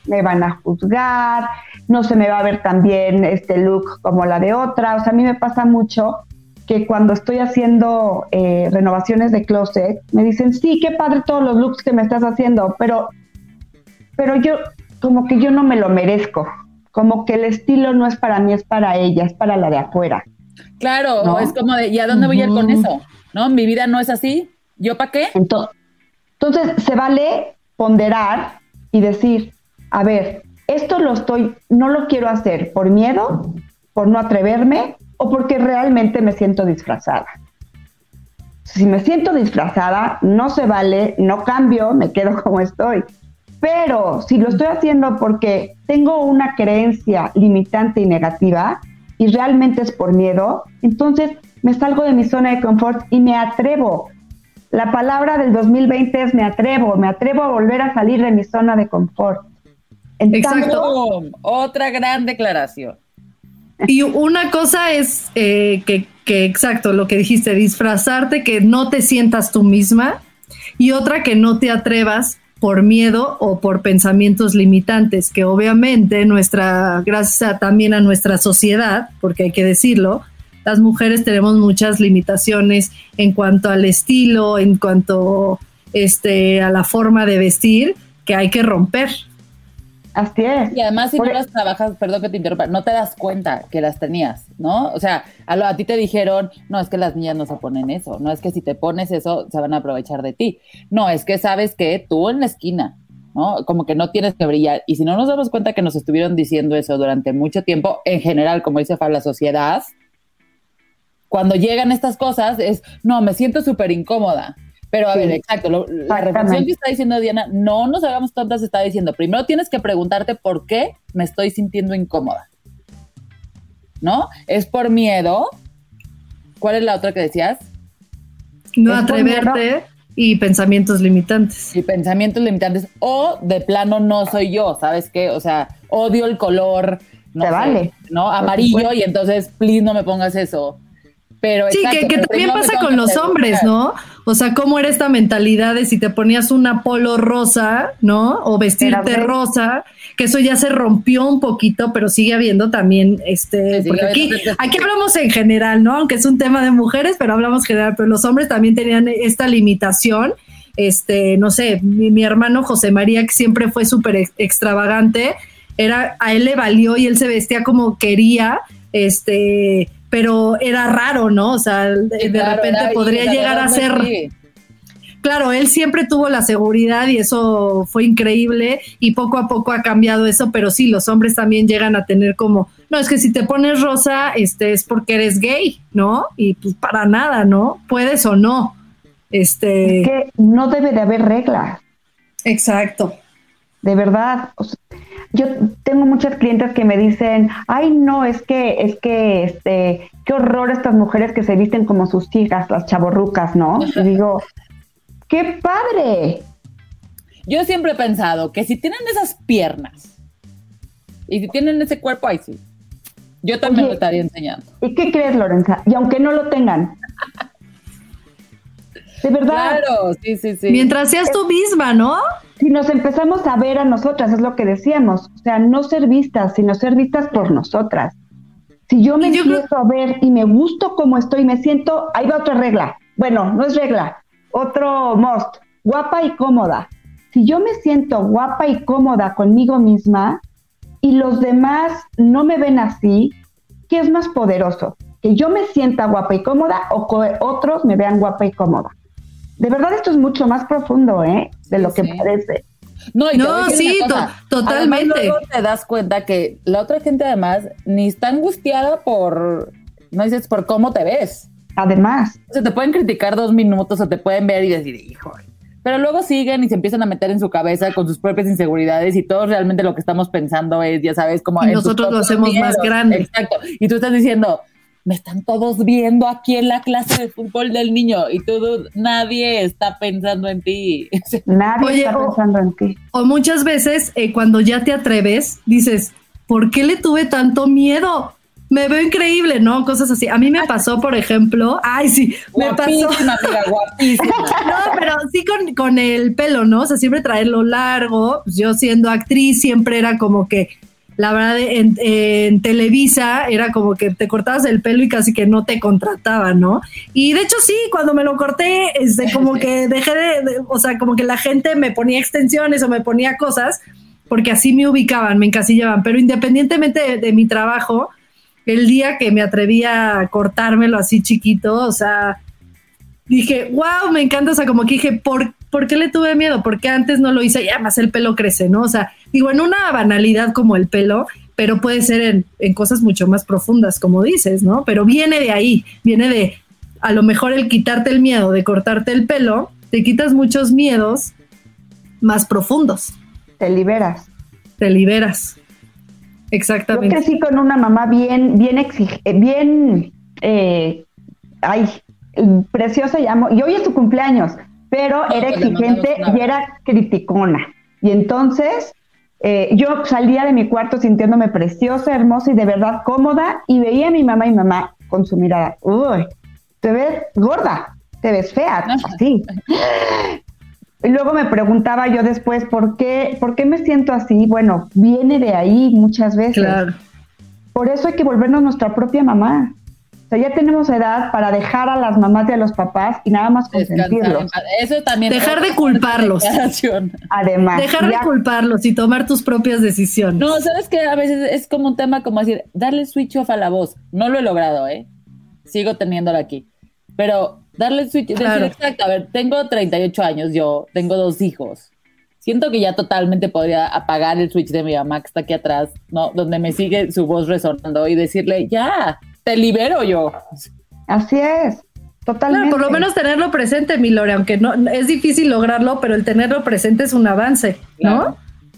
Me van a juzgar, no se me va a ver tan bien este look como la de otra. O sea, a mí me pasa mucho que cuando estoy haciendo eh, renovaciones de closet, me dicen, sí, qué padre todos los looks que me estás haciendo, pero, pero yo, como que yo no me lo merezco, como que el estilo no es para mí, es para ella, es para la de afuera. Claro, es como de, ¿y a dónde voy a ir con eso? ¿No? Mi vida no es así, ¿yo para qué? Entonces, entonces, se vale ponderar y decir, a ver, esto lo estoy, no lo quiero hacer por miedo, por no atreverme o porque realmente me siento disfrazada. Si me siento disfrazada, no se vale, no cambio, me quedo como estoy. Pero si lo estoy haciendo porque tengo una creencia limitante y negativa y realmente es por miedo, entonces me salgo de mi zona de confort y me atrevo. La palabra del 2020 es me atrevo, me atrevo a volver a salir de mi zona de confort. Exacto. Otra gran declaración. Y una cosa es eh, que, exacto, lo que dijiste, disfrazarte, que no te sientas tú misma, y otra que no te atrevas por miedo o por pensamientos limitantes, que obviamente nuestra, gracias también a nuestra sociedad, porque hay que decirlo, las mujeres tenemos muchas limitaciones en cuanto al estilo, en cuanto este, a la forma de vestir, que hay que romper. Así es. Y además, si no las trabajas, perdón que te interrumpa, no te das cuenta que las tenías, ¿no? O sea, a, a, ti te dijeron, no, es que las niñas no se ponen eso, no es que si te pones eso, se van a aprovechar de ti. No, es que sabes que tú en la esquina, ¿no? Como que no tienes que brillar. Y si no nos damos cuenta que nos estuvieron diciendo eso durante mucho tiempo, en general, como dice Fab, la sociedad, cuando llegan estas cosas es, no, me siento súper incómoda. Pero a ver, exacto, la reflexión que está diciendo Diana, no nos hagamos tontas, está diciendo, primero tienes que preguntarte por qué me estoy sintiendo incómoda. ¿No? ¿Es por miedo? ¿Cuál es la otra que decías? No atreverte y pensamientos limitantes. Y pensamientos limitantes. O de plano no soy yo, ¿sabes qué? O sea, odio el color. No Te vale. ¿No? Amarillo y entonces, please, no me pongas eso sí, que, también pasa con los hombres, ¿no? O sea, cómo era esta mentalidad de si te ponías una polo rosa, ¿no? O vestirte rosa, que eso ya se rompió un poquito, pero sigue habiendo también, este, porque aquí, aquí hablamos en general, ¿no? Aunque es un tema de mujeres, pero hablamos general, pero los hombres también tenían esta limitación. Este, no sé, mi, mi hermano José María, que siempre fue súper extravagante, era, a él le valió y él se vestía como quería, este, pero era raro, ¿no? O sea, de, repente podría llegar a ser... Claro, él siempre tuvo la seguridad y eso fue increíble y poco a poco ha cambiado eso, pero sí, los hombres también llegan a tener como, no, es que si te pones rosa, este es porque eres gay, ¿no? Y pues para nada, ¿no? Puedes o no. Este... Es que no debe de haber reglas. Exacto. De verdad. O sea, yo tengo muchas clientes que me dicen, ay no, es que, es que, este, qué horror estas mujeres que se visten como sus hijas, las chaborrucas, ¿no? Y digo, qué padre. Yo siempre he pensado que si tienen esas piernas y si tienen ese cuerpo, ahí sí. Yo también lo estaría enseñando. ¿Y qué crees, Lorenza? Y aunque no lo tengan. De verdad. Claro, sí, sí, sí. Mientras seas tú misma, ¿no? Si nos empezamos a ver a nosotras, es lo que decíamos, o sea, no ser vistas, sino ser vistas por nosotras. Si yo me empiezo a ver y me gusto como estoy, me siento, ahí va otra regla. Bueno, no es regla, otro most, guapa y cómoda. si yo me siento guapa y cómoda conmigo misma y los demás no me ven así, ¿qué es más poderoso? ¿Que yo me sienta guapa y cómoda o que otros me vean guapa y cómoda? De verdad esto es mucho más profundo, ¿eh? De lo que parece. No, y no sí, totalmente. luego te das cuenta que la otra gente además ni está angustiada por, no dices, por cómo te ves. Además. O sea, te pueden criticar dos minutos o te pueden ver y decir, hijo, pero luego siguen y se empiezan a meter en su cabeza con sus propias inseguridades y todos realmente lo que estamos pensando es, ya sabes, como... Y nosotros lo hacemos más grande. Exacto. Y tú estás diciendo, me están todos viendo aquí en la clase de fútbol del niño y tú, nadie está pensando en ti. Nadie está pensando en ti. O muchas veces eh, cuando ya te atreves, dices, ¿por qué le tuve tanto miedo? Me veo increíble, ¿no? Cosas así. A mí me pasó, por ejemplo, ay, sí, me pasó. guapísima. no, pero sí con, con el pelo, ¿no? O sea, siempre traerlo largo. Pues yo siendo actriz siempre era como que la verdad, en, Televisa era como que te cortabas el pelo y casi que no te contrataban, ¿no? Y de hecho sí, cuando me lo corté, este, como que dejé de, o sea, como que la gente me ponía extensiones o me ponía cosas, porque así me ubicaban, me encasillaban, pero independientemente de, mi trabajo, el día que me atreví a cortármelo así chiquito, o sea, dije, wow, me encanta, o sea, como que dije, ¿por, ¿por qué le tuve miedo? Porque antes no lo hice y además el pelo crece, ¿no? O sea, digo, en una banalidad como el pelo, pero puede ser en, cosas mucho más profundas, como dices, ¿no? Pero viene de ahí, viene de a lo mejor el quitarte el miedo de cortarte el pelo, te quitas muchos miedos más profundos. Te liberas. Te liberas. Exactamente. Yo crecí con una mamá bien, bien exige, eh, bien, eh, ay, preciosa, llamo, y hoy es su cumpleaños, pero era exigente y era criticona. Y entonces eh, yo salía de mi cuarto sintiéndome preciosa, hermosa y de verdad cómoda y veía a mi mamá y mamá con su mirada, uy, te ves gorda, te ves fea, así. Y luego me preguntaba yo después, ¿por qué, ¿por qué me siento así? Bueno, viene de ahí muchas veces. Claro. Por eso hay que volvernos nuestra propia mamá. O sea, ya tenemos edad para dejar a las mamás y a los papás y nada más consentirlos. Eso también. Dejar de culparlos. Además. Dejar de culparlos y tomar tus propias decisiones. No, sabes que a veces es como un tema como decir, darle switch off a la voz. No lo he logrado, ¿eh? Sigo teniéndolo aquí. Pero darle switch, decir, exacto, a ver, tengo 38 años, yo tengo dos hijos. Siento que ya totalmente podría apagar el switch de mi mamá que está aquí atrás, ¿no? Donde me sigue su voz resonando y decirle, ya, te libero yo. Así es. Totalmente. por lo menos tenerlo presente, mi Lore, aunque no es difícil lograrlo, pero el tenerlo presente es un avance, ¿no?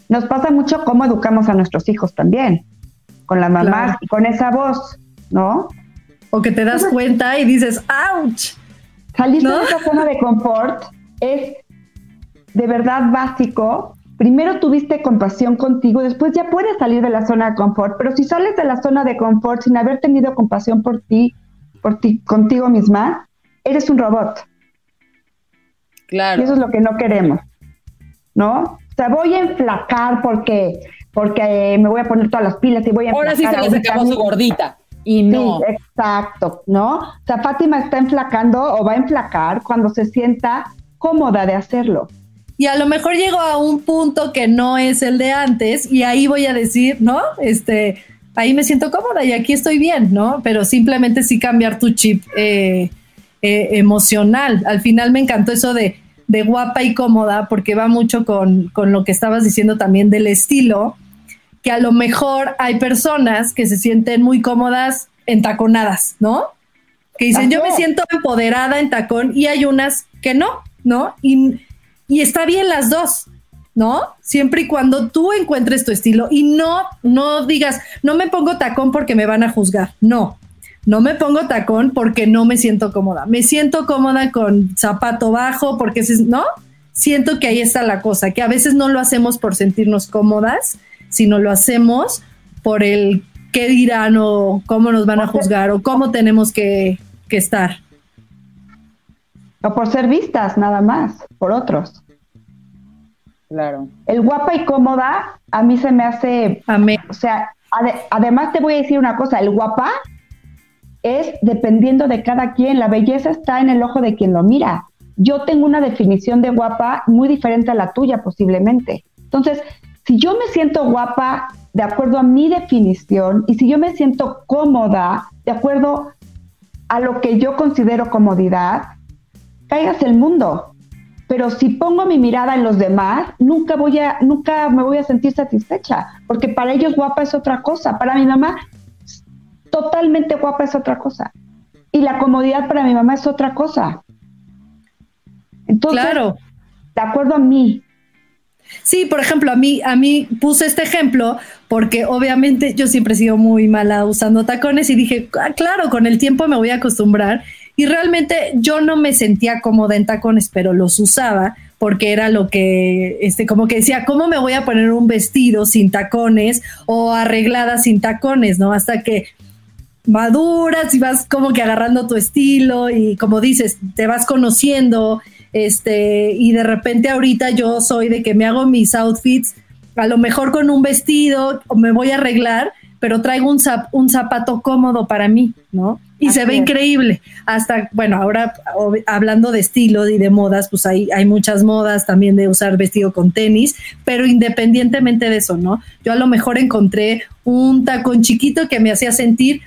Nos pasa mucho cómo educamos a nuestros hijos también, con la mamá y con esa voz, ¿no? O que te das cuenta y dices, ¡ouch! Salir de esa zona de confort es de verdad básico primero tuviste compasión contigo, después ya puedes salir de la zona de confort, pero si sales de la zona de confort sin haber tenido compasión por ti, por ti, contigo misma, eres un robot. Claro. Y eso es lo que no queremos, ¿no? O sea, voy a enflacar porque, porque me voy a poner todas las pilas y voy a Ahora sí se le acabó su gordita. Y no. Sí, exacto, ¿no? O sea, Fátima está enflacando o va a enflacar cuando se sienta cómoda de hacerlo y a lo mejor llego a un punto que no es el de antes y ahí voy a decir, ¿no? Este, ahí me siento cómoda y aquí estoy bien, ¿no? Pero simplemente sí cambiar tu chip eh, eh, emocional. Al final me encantó eso de, de, guapa y cómoda porque va mucho con, con lo que estabas diciendo también del estilo, que a lo mejor hay personas que se sienten muy cómodas entaconadas, ¿no? Que dicen, yo me siento empoderada en tacón y hay unas que no, ¿no? Y y está bien las dos, ¿no? Siempre y cuando tú encuentres tu estilo y no, no digas, no me pongo tacón porque me van a juzgar. No, no me pongo tacón porque no me siento cómoda. Me siento cómoda con zapato bajo porque, ¿no? Siento que ahí está la cosa, que a veces no lo hacemos por sentirnos cómodas, sino lo hacemos por el qué dirán o cómo nos van a juzgar o cómo tenemos que, que estar. O por ser vistas, nada más, por otros. Claro. El guapa y cómoda, a mí se me hace. Amén. O sea, además te voy a decir una cosa: el guapa es dependiendo de cada quien. La belleza está en el ojo de quien lo mira. yo tengo una definición de guapa muy diferente a la tuya posiblemente. Entonces, si yo me siento guapa de acuerdo a mi definición y si yo me siento cómoda de acuerdo a lo que yo considero comodidad, caigas el mundo. Pero si pongo mi mirada en los demás, nunca voy a, nunca me voy a sentir satisfecha, porque para ellos guapa es otra cosa. Para mi mamá, totalmente guapa es otra cosa. Y la comodidad para mi mamá es otra cosa. Entonces, claro. de acuerdo a mí, Sí, por ejemplo, a mí, a mí puse este ejemplo porque obviamente yo siempre he sido muy mala usando tacones y dije, ah, claro, con el tiempo me voy a acostumbrar. Y realmente yo no me sentía cómoda en tacones, pero los usaba porque era lo que, este, como que decía, ¿cómo me voy a poner un vestido sin tacones o arreglada sin tacones, no? Hasta que maduras y vas como que agarrando tu estilo y como dices, te vas conociendo este, y de repente ahorita yo soy de que me hago mis outfits, a lo mejor con un vestido o me voy a arreglar, pero traigo un, un zapato cómodo para mí, ¿no? Y se ve increíble. Hasta, bueno, ahora hablando de estilo y de modas, pues hay, hay muchas modas también de usar vestido con tenis, pero independientemente de eso, ¿no? Yo a lo mejor encontré un tacón chiquito que me hacía sentir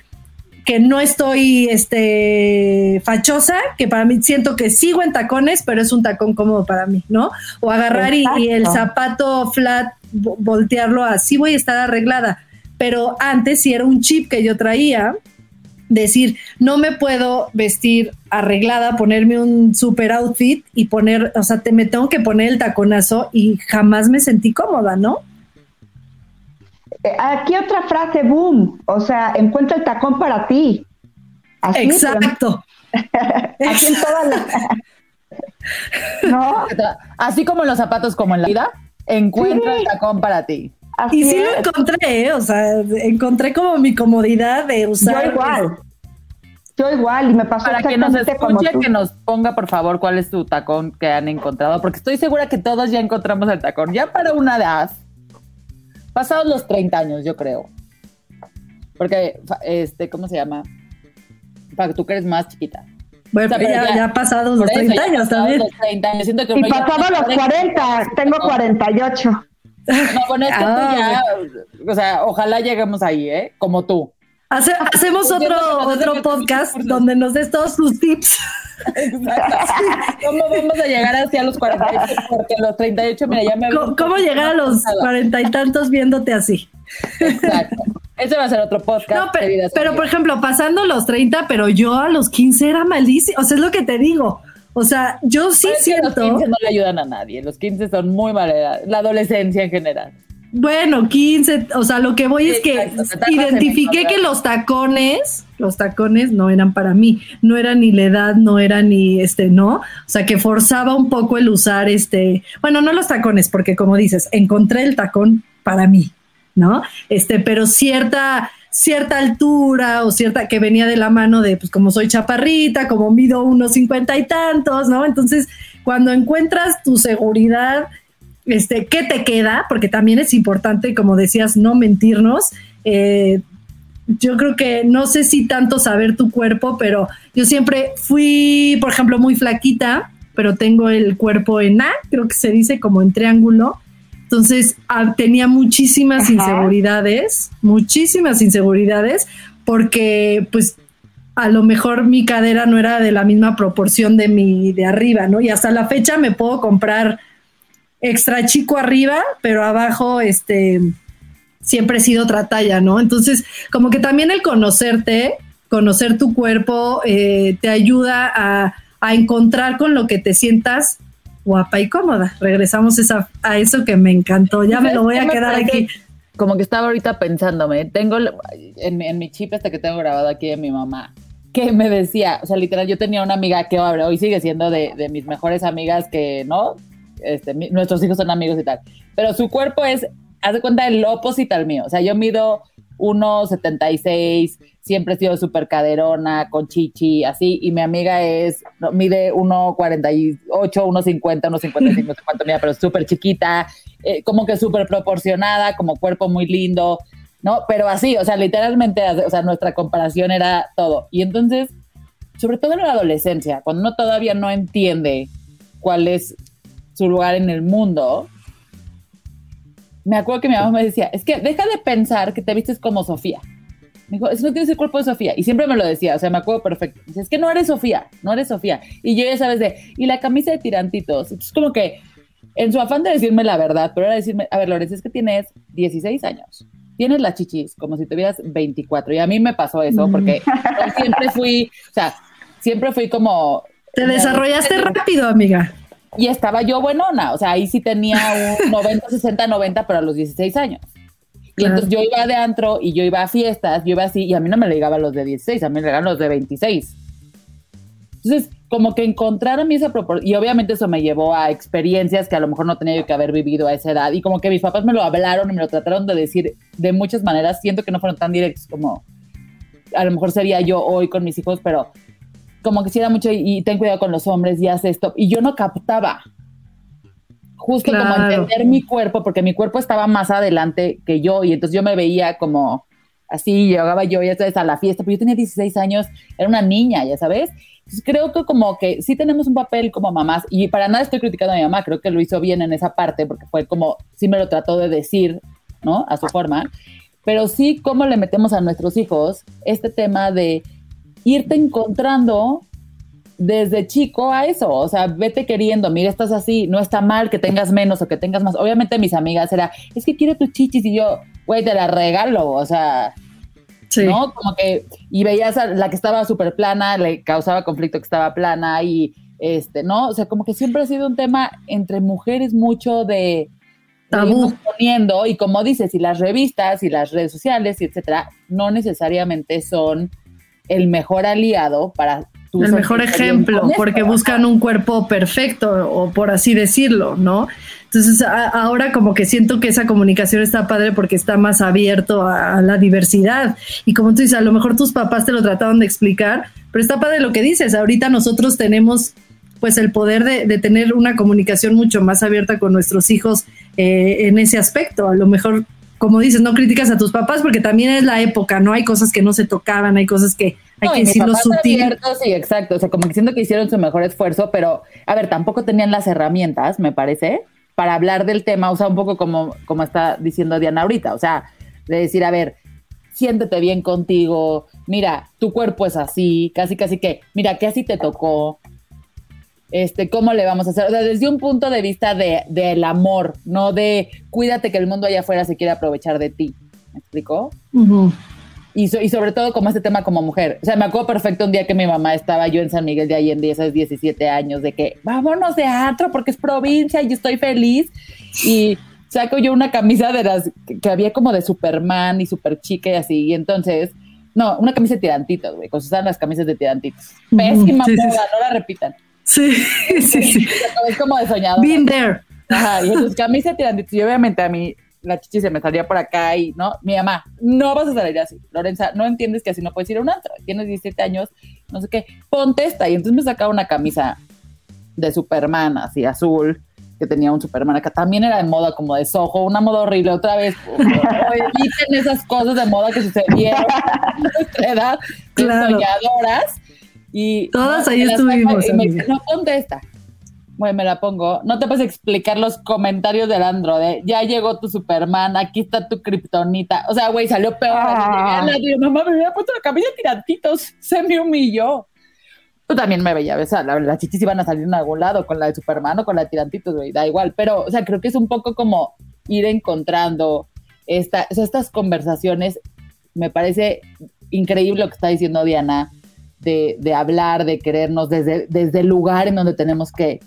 que no estoy este fachosa, que para mí siento que sigo en tacones, pero es un tacón cómodo para mí, ¿no? O agarrar y, el zapato flat, voltearlo así voy a estar arreglada. Pero antes, si era un chip que yo traía, decir, no me puedo vestir arreglada, ponerme un super outfit y poner, o sea, te, me tengo que poner el taconazo y jamás me sentí cómoda, ¿no? Eh, aquí otra frase, boom, o sea, encuentra el tacón para ti. Exacto. Aquí en todas las... ¿No? Así como en los zapatos, como en la vida, encuentra el tacón para ti. Y sí lo encontré, ¿eh? o sea, encontré como mi comodidad de usar. Yo igual. Yo igual, y me pasó Para que nos escuche, que nos ponga, por favor, cuál es su tacón que han encontrado, porque estoy segura que todos ya encontramos el tacón. Ya para una edad, pasados los 30 años, yo creo. Porque, este, ¿cómo se llama? Para que tú que eres más chiquita. Bueno, ya, ya, pasados los 30 años también. Los 30 años. Siento que y pasados los 40, tengo 48. No, bueno, es que tú ya, o sea, ojalá lleguemos ahí, ¿eh? Como tú. hacemos otro, otro podcast donde nos des todos tus tips. Exacto. ¿Cómo vamos a llegar hacia los 48? Porque los 38, mira, ya me. ¿Cómo, ¿cómo llegar a los cuarenta y tantos viéndote así? Exacto. Ese va a ser otro podcast. No, pero, pero por ejemplo, pasando los 30, pero yo a los 15 era malísimo. O sea, es lo que te digo. O sea, yo sí siento. Los 15 no le ayudan a nadie. Los 15 son muy mal La adolescencia en general. Bueno, 15, o sea, lo que voy es que identifiqué que los tacones, los tacones no eran para mí, no era ni la edad, no era ni este, no, o sea, que forzaba un poco el usar este, bueno, no los tacones, porque como dices, encontré el tacón para mí, ¿no? Este, pero cierta cierta altura o cierta que venía de la mano de, pues como soy chaparrita, como mido unos cincuenta y tantos, ¿no? Entonces, cuando encuentras tu seguridad este, ¿qué te queda? Porque también es importante, como decías, no mentirnos. Eh, yo creo que no sé si tanto saber tu cuerpo, pero yo siempre fui, por ejemplo, muy flaquita, pero tengo el cuerpo en A, creo que se dice como en triángulo. Entonces ah, tenía muchísimas inseguridades, muchísimas inseguridades, porque pues a lo mejor mi cadera no era de la misma proporción de mi de arriba, ¿no? Y hasta la fecha me puedo comprar extra chico arriba, pero abajo, este, siempre he sido otra talla, ¿no? Entonces, como que también el conocerte, conocer tu cuerpo, eh, te ayuda a, encontrar con lo que te sientas guapa y cómoda. Regresamos esa, a eso que me encantó. Ya me lo voy a quedar aquí. Como que estaba ahorita pensándome, tengo en, en mi chip hasta que tengo grabado aquí de mi mamá, que me decía, o sea, literal, yo tenía una amiga que hoy sigue siendo de, de mis mejores amigas que, ¿no? Este, nuestros hijos son amigos y tal. Pero su cuerpo es, haz de cuenta, el opposite al mío. O sea, yo mido 1,76, siempre he sido súper caderona, con chichi, así, y mi amiga es, no, mide 1,48, 1,50, 1,55, no sé cuánto mide, pero súper chiquita, eh, como que súper proporcionada, como cuerpo muy lindo, ¿no? Pero así, o sea, literalmente, o sea, nuestra comparación era todo. Y entonces, sobre todo en la adolescencia, cuando uno todavía no entiende cuál es su lugar en el mundo, me acuerdo que mi mamá me decía, es que deja de pensar que te vistes como Sofía. Me dijo, eso no tienes el cuerpo de Sofía. Y siempre me lo decía, o sea, me acuerdo perfecto. Dice, es que no eres Sofía, no eres Sofía. Y yo ya sabes de, y la camisa de tirantitos. Es como que, en su afán de decirme la verdad, pero era decirme, a ver, Lorenz, es que tienes 16 años. Tienes las chichis como si tuvieras 24. Y a mí me pasó eso porque siempre fui, o sea, siempre fui como... Te desarrollaste rápido, amiga. Y estaba yo buenona, o sea, ahí sí tenía un 90, 60, 90, pero a los 16 años. Y entonces yo iba de antro y yo iba a fiestas, yo iba así, y a mí no me llegaban los de 16, a mí me llegaban los de 26. Entonces, como que encontrar a mí esa proporción, y obviamente eso me llevó a experiencias que a lo mejor no tenía yo que haber vivido a esa edad, y como que mis papás me lo hablaron y me lo trataron de decir de muchas maneras, siento que no fueron tan directos como a lo mejor sería yo hoy con mis hijos, pero como que sí era mucho, y, y ten cuidado con los hombres, y haz esto, y yo no captaba. Justo como Claro. entender mi cuerpo, porque mi cuerpo estaba más adelante que yo, y entonces yo me veía como así, llegaba yo, ya sabes, a la fiesta, pero yo tenía 16 años, era una niña, ya sabes. Entonces creo que como que sí tenemos un papel como mamás, y para nada estoy criticando a mi mamá, creo que lo hizo bien en esa parte, porque fue como, sí me lo trató de decir, ¿no? A su forma, pero sí cómo le metemos a nuestros hijos este tema de irte encontrando desde chico a eso, o sea, vete queriendo, mira, estás así, no está mal que tengas menos o que tengas más. Obviamente mis amigas era, es que quiero tus chichis y yo, güey, te la regalo, o sea, Sí. ¿no? Como que, y veías a la que estaba súper plana, le causaba conflicto que estaba plana y, este, ¿no? O sea, como que siempre ha sido un tema entre mujeres mucho de... Tabú. poniendo y como dices, y las revistas y las redes sociales y etcétera, no necesariamente son el mejor aliado para tu el mejor ejemplo, porque buscan un cuerpo perfecto, o por así decirlo, ¿no? Entonces, a- ahora como que siento que esa comunicación está padre porque está más abierto a, a la diversidad. Y como tú dices, a lo mejor tus papás te lo trataron de explicar, pero está padre lo que dices. Ahorita nosotros tenemos pues el poder de, de tener una comunicación mucho más abierta con nuestros hijos eh, en ese aspecto. A lo mejor, como dices, no criticas a tus papás porque también es la época, ¿no? Hay cosas que no se tocaban, hay cosas que hay No, que decirlo sutil. abiertos, sí, exacto. O sea, como que siento que hicieron su mejor esfuerzo, pero, a ver, tampoco tenían las herramientas, me parece, para hablar del tema, o sea, un poco como, como está diciendo Diana ahorita, o sea, de decir, a ver, siéntete bien contigo, mira, tu cuerpo es así, casi, casi que, mira, que así te tocó, este, ¿cómo le vamos a hacer? O sea, desde un punto de vista de, del amor, no de cuídate que el mundo allá afuera se quiere aprovechar de ti. ¿Me explicó? Ujú. Y, so- y sobre todo como este tema como mujer. O sea, me acuerdo perfecto un día que mi mamá estaba yo en San Miguel de Allende, esas 17 años, de que vámonos de antro porque es provincia y estoy feliz. Y saco yo una camisa de las que, había como de Superman y super chica y así. Y entonces, no, una camisa de tirantitos, güey, cuando se usaban las camisas de tirantitos. Pésima sí, sí, moda, sí. no la repitan. Sí, sí, sí. Es como de soñador. Been there. Ajá, y entonces camisa de tirantitos. Y obviamente a mí la chichi se me salía por acá y, ¿no? Mi mamá, no vas a salir así. Lorenza, no entiendes que así no puedes ir a un antro. Tienes 17 años, no sé qué. Ponte esta. Y entonces me sacaba una camisa de Superman, así azul, que tenía un Superman acá. También era de moda como de sojo, una moda horrible. Otra vez, eviten esas cosas de moda que sucedieron a nuestra edad, Claro. soñadoras. Y, Todas ¿no? ahí las estuvimos, Y me no, ponte esta. Bueno, me la pongo. No te puedes explicar los comentarios del Andro de ya llegó tu Superman, aquí está tu kriptonita. O sea, güey, salió peor. Ah. Digo, mamá, me hubiera puesto la camisa de tirantitos. Se me humilló. Tú también me veía, o sea, la- las chichis iban a salir en algún lado con la de Superman o con la de tirantitos, güey, da igual. Pero, o sea, creo que es un poco como ir encontrando esta, o sea, estas conversaciones. Me parece increíble lo que está diciendo Diana, de, de hablar, de querernos desde, desde el lugar en donde tenemos que,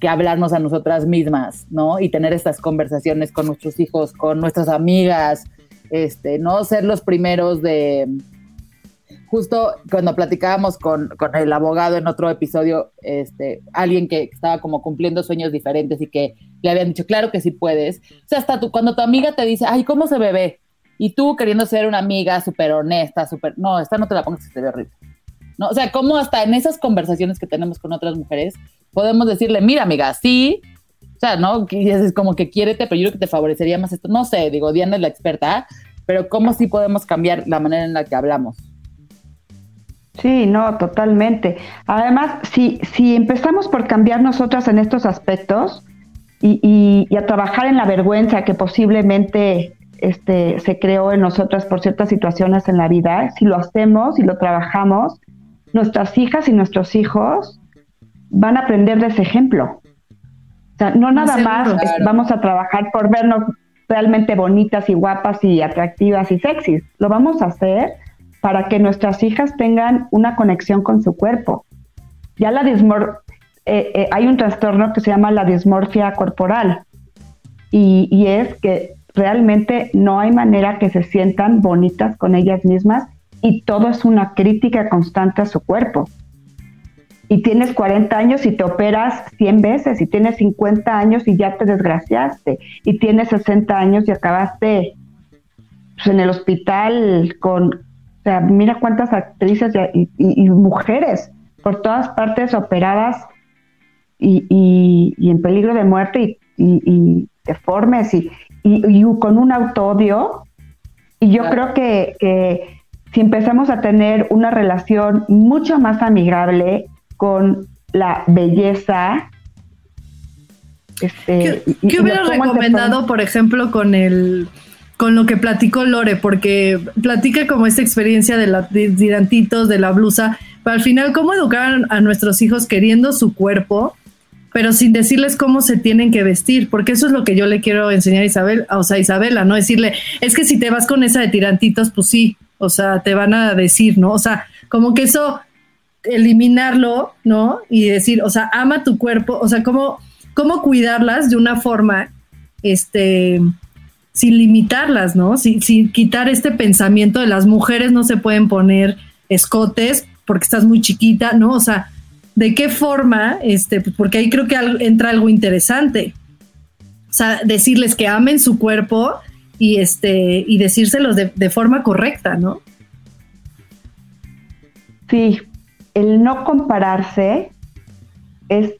que hablarnos a nosotras mismas, ¿no? Y tener estas conversaciones con nuestros hijos, con nuestras amigas, este, no ser los primeros de... Justo cuando platicábamos con, con el abogado en otro episodio, este, alguien que estaba como cumpliendo sueños diferentes y que le habían dicho, claro que sí puedes. O sea, hasta tú, cuando tu amiga te dice, ay, ¿cómo se bebe? Y tú queriendo ser una amiga súper honesta, súper, no, esta no te la pongas, se te ve horrible. ¿No? O sea, cómo hasta en esas conversaciones que tenemos con otras mujeres podemos decirle, mira, amiga, sí, o sea, ¿no? Es como que quiérete, pero yo creo que te favorecería más esto. No sé, digo, Diana es la experta, pero cómo sí podemos cambiar la manera en la que hablamos. Sí, no, totalmente. Además, si, si empezamos por cambiar nosotras en estos aspectos y, y, a trabajar en la vergüenza que posiblemente este, se creó en nosotras por ciertas situaciones en la vida, si lo hacemos y lo trabajamos, nuestras hijas y nuestros hijos van a aprender de ese ejemplo. O sea, no nada más vamos a trabajar por vernos realmente bonitas y guapas y atractivas y sexys. Lo vamos a hacer para que nuestras hijas tengan una conexión con su cuerpo. Ya la dismor eh, eh, hay un trastorno que se llama la dismorfia corporal y, y es que realmente no hay manera que se sientan bonitas con ellas mismas y todo es una crítica constante a su cuerpo. Y tienes 40 años y te operas 100 veces, y tienes 50 años y ya te desgraciaste, y tienes 60 años y acabaste pues, en el hospital con, o sea, mira cuántas actrices y, mujeres por todas partes operadas y, en peligro de muerte y, deformes y, con un autodio. Y yo creo que, que si empezamos a tener una relación mucho más amigable con la belleza. Este, ¿Qué, hubieras recomendado, por ejemplo, con el con lo que platicó Lore? Porque platica como esta experiencia de los tirantitos, de la blusa, pero al final, ¿cómo educar a nuestros hijos queriendo su cuerpo, pero sin decirles cómo se tienen que vestir? Porque eso es lo que yo le quiero enseñar a Isabel, o sea, a Isabela, ¿no? Decirle, es que si te vas con esa de tirantitos, pues sí, o sea, te van a decir, ¿no? O sea, como que eso, eliminarlo, ¿no? Y decir, o sea, ama tu cuerpo, o sea, cómo, cómo cuidarlas de una forma, este, sin limitarlas, ¿no? Sin, sin quitar este pensamiento de las mujeres no se pueden poner escotes porque estás muy chiquita, ¿no? O sea, ¿de qué forma? Este, porque ahí creo que entra algo interesante. O sea, decirles que amen su cuerpo y este y decírselos de, de forma correcta, ¿no? Sí, el no compararse es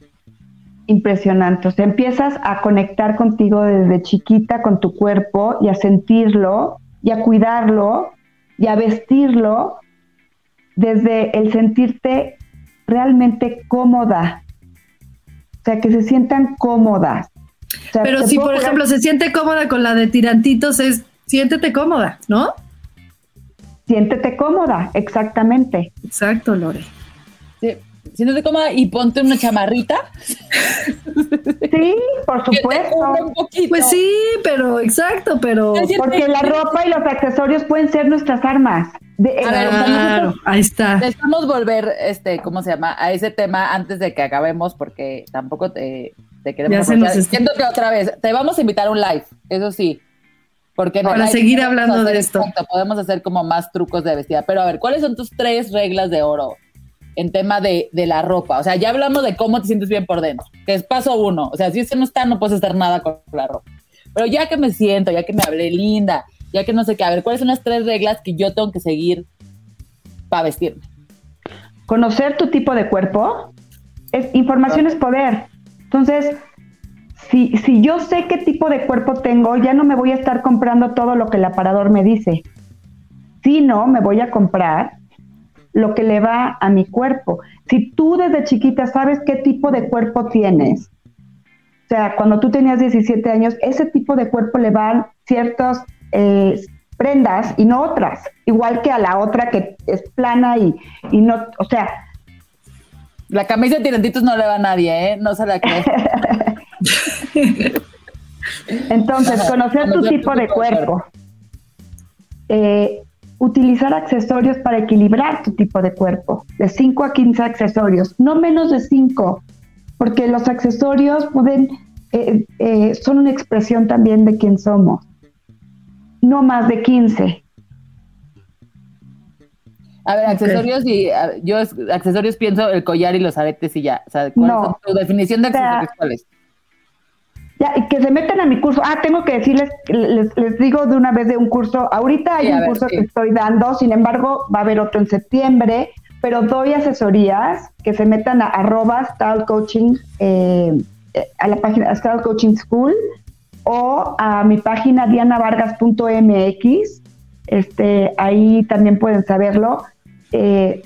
impresionante. O sea, empiezas a conectar contigo desde chiquita con tu cuerpo y a sentirlo y a cuidarlo y a vestirlo desde el sentirte realmente cómoda. O sea, que se sientan cómodas. Pero si, por ejemplo, se siente cómoda con la de tirantitos, es siéntete cómoda, ¿no? Siéntete cómoda, exactamente. Exacto, Lore. Sí, siéntete cómoda y ponte una chamarrita. Sí, por supuesto. Pues sí, pero exacto, pero. Porque la ropa y los accesorios pueden ser nuestras armas. De, eh, claro, ahí está. Necesitamos volver, este, ¿cómo se llama? A ese tema antes de que acabemos, porque tampoco te, te queremos. Siento que otra vez, te vamos a invitar a un live, eso sí. Porque Para seguir hablando de esto. podemos hacer como más trucos de vestida. Pero a ver, ¿cuáles son tus tres reglas de oro en tema de, de la ropa? O sea, ya hablamos de cómo te sientes bien por dentro, que es paso uno. O sea, si ese no está, no puedes hacer nada con la ropa. Pero ya que me siento, ya que me hablé linda, ya que no sé qué, a ver, ¿cuáles son las tres reglas que yo tengo que seguir para vestirme? Conocer tu tipo de cuerpo. Es, información es poder. Entonces, si, si yo sé qué tipo de cuerpo tengo, ya no me voy a estar comprando todo lo que el aparador me dice, sino me voy a comprar lo que le va a mi cuerpo. Si tú desde chiquita sabes qué tipo de cuerpo tienes, o sea, cuando tú tenías 17 años, ese tipo de cuerpo le van ciertas eh, prendas y no otras, igual que a la otra que es plana y, y no, o sea... La camisa de tirantitos no le va a nadie, ¿eh? No se la cree. Entonces, conocer tu tipo de cuerpo. Eh, utilizar accesorios para equilibrar tu tipo de cuerpo, de 5 a 15 accesorios, no menos de 5, porque los accesorios pueden, eh, eh, son una expresión también de quién somos, no más de 15. A ver, accesorios y yo accesorios pienso el collar y los aretes y ya. O sea, ¿cuál es tu definición de accesorios? ¿Cuál es? Ya, que se metan a mi curso. Ah, tengo que decirles, les, les digo de una vez de un curso. Ahorita hay un curso que estoy dando, sin embargo, va a haber otro en septiembre, pero doy asesorías que se metan a arroba style coaching, eh, a la página Style Coaching School o a mi página dianavargas.mx. Este, ahí también pueden saberlo. Eh,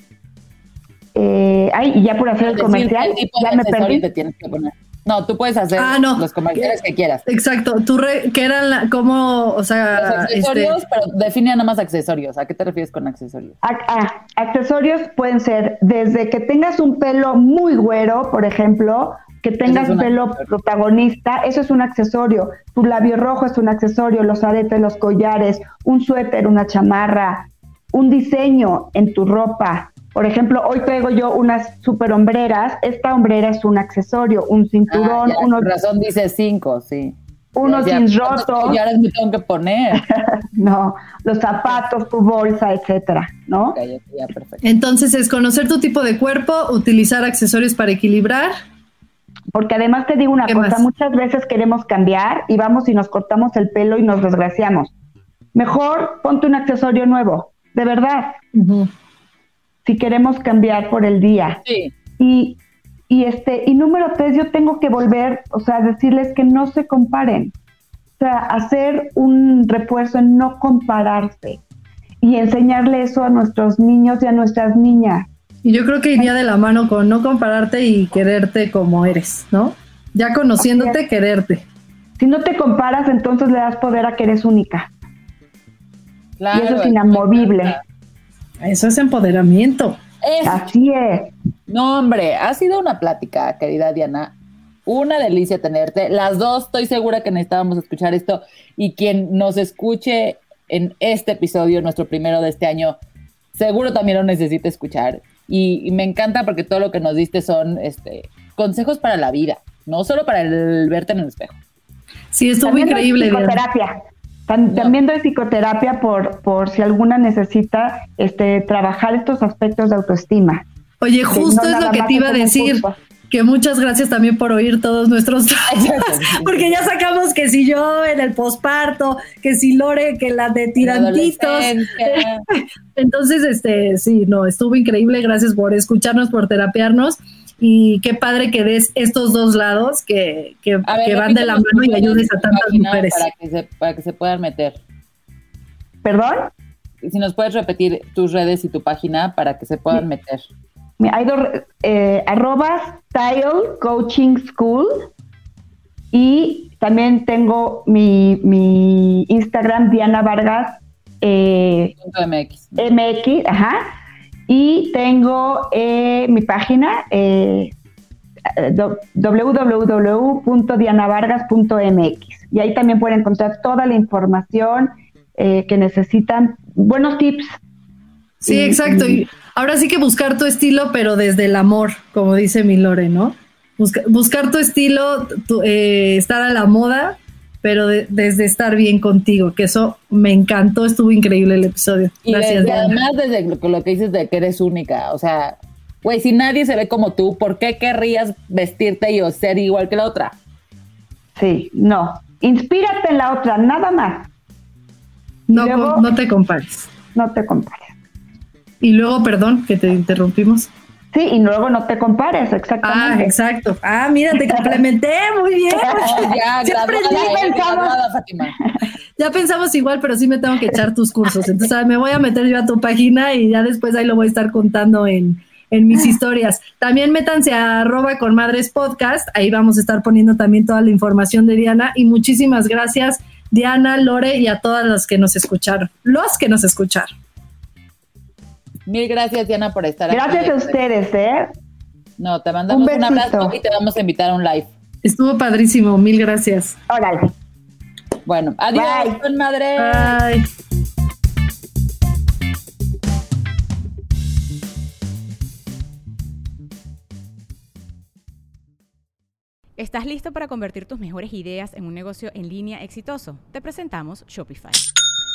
eh, ay, y ya por hacer el comercial, qué tipo de ya me accesorio perdí. te tienes que poner. No, tú puedes hacer Ah, no. los comerciales que quieras. Exacto, tú re- que eran la- como, o Los sea, este, accesorios, pero define nada más accesorios. ¿A qué te refieres con accesorios? Ac- ah, accesorios pueden ser desde que tengas un pelo muy güero, por ejemplo, que tengas es un pelo accesorio. protagonista, eso es un accesorio. Tu labio rojo es un accesorio, los aretes, los collares, un suéter, una chamarra, un diseño en tu ropa. Por ejemplo, hoy traigo yo unas super hombreras. Esta hombrera es un accesorio, un cinturón, Ah, ya, unos, razón dice cinco, sí. unos Ya, jeans ¿cuántos rotos, collares me tengo que poner? no, los zapatos, tu bolsa, etcétera, ¿no? Ok, ok, ya, perfecto. entonces es conocer tu tipo de cuerpo, utilizar accesorios para equilibrar. Porque además te digo una ¿Qué cosa, más? muchas veces queremos cambiar y vamos y nos cortamos el pelo y nos desgraciamos. Mejor ponte un accesorio nuevo, de verdad, si queremos cambiar por el día. Sí, Y, y este, y número tres, yo tengo que volver, o sea, decirles que no se comparen. O sea, hacer un refuerzo en no compararse y enseñarle eso a nuestros niños y a nuestras niñas. Y yo creo que iría de la mano con no compararte y quererte como eres, ¿no? Ya conociéndote, quererte. Si no te comparas, entonces le das poder a que eres única. Claro. y eso es inamovible. Eso es empoderamiento. Es- Así es. no, hombre, ha sido una plática, querida Diana. Una delicia tenerte. Las dos, estoy segura que necesitábamos escuchar esto. Y quien nos escuche en este episodio, nuestro primero de este año, seguro también lo necesita escuchar. Y, y me encanta porque todo lo que nos diste son este, consejos para la vida, no solo para el verte en el espejo. Sí, estuvo También increíble. Psicoterapia. También doy psicoterapia por, por si alguna necesita este, trabajar estos aspectos de autoestima. Oye, justo no es lo que te iba a decir. Que muchas gracias también por oír todos nuestros traumas, porque ya sacamos que si yo en el posparto, que si Lore, que la de tirantitos. Entonces, este, sí, no, estuvo increíble. Gracias por escucharnos, por terapiarnos. Y qué padre que des estos dos lados que, que, A ver, que van de la mano y ayudes a tantas mujeres. Para que, se, para que se puedan meter. ¿Perdón? Si nos puedes repetir tus redes y tu página para que se puedan meter. Hay dos, eh, arroba Style Coaching School y también tengo mi, mi Instagram Diana Vargas eh, MX. MX, ajá, y tengo eh, mi página eh, www.dianavargas.mx y ahí también pueden encontrar toda la información eh, que necesitan, buenos tips. Sí, Y- exacto. y- ahora sí que buscar tu estilo, pero desde el amor, como dice mi Lore, ¿no? Busca- buscar tu estilo, tu- eh, estar a la moda, pero de- desde estar bien contigo, que eso me encantó, estuvo increíble el episodio. Y Gracias, desde- Diana. además desde lo, lo que dices de que eres única, o sea, güey, si nadie se ve como tú, ¿por qué querrías vestirte y o ser igual que la otra? Sí, no. Inspírate en la otra, nada más. Y No, luego, no te compares. no te compares. Y luego, perdón, que te interrumpimos. Sí, y luego no te compares, Ah, exactamente. exacto. Ah, mira, te complementé, muy bien. Ya, Siempre graduada, sí pensamos. graduada, Fátima. Ya pensamos igual, pero sí me tengo que echar tus cursos. Entonces, ah, me voy a meter yo a tu página y ya después ahí lo voy a estar contando en, en mis historias. También métanse a arroba con madres podcast. Ahí vamos a estar poniendo también toda la información de Diana. Y muchísimas gracias, Diana, Lore y a todas las que nos escucharon. Los que nos escucharon. Mil gracias, Diana, por estar aquí. Gracias a ustedes, ¿eh? No, te mandamos Un un, abrazo besito. y te vamos a invitar a un live. Estuvo padrísimo. Mil gracias. Órale. Bueno, adiós, Bye. con madre. Bye. ¿Estás listo para convertir tus mejores ideas en un negocio en línea exitoso? Te presentamos Shopify.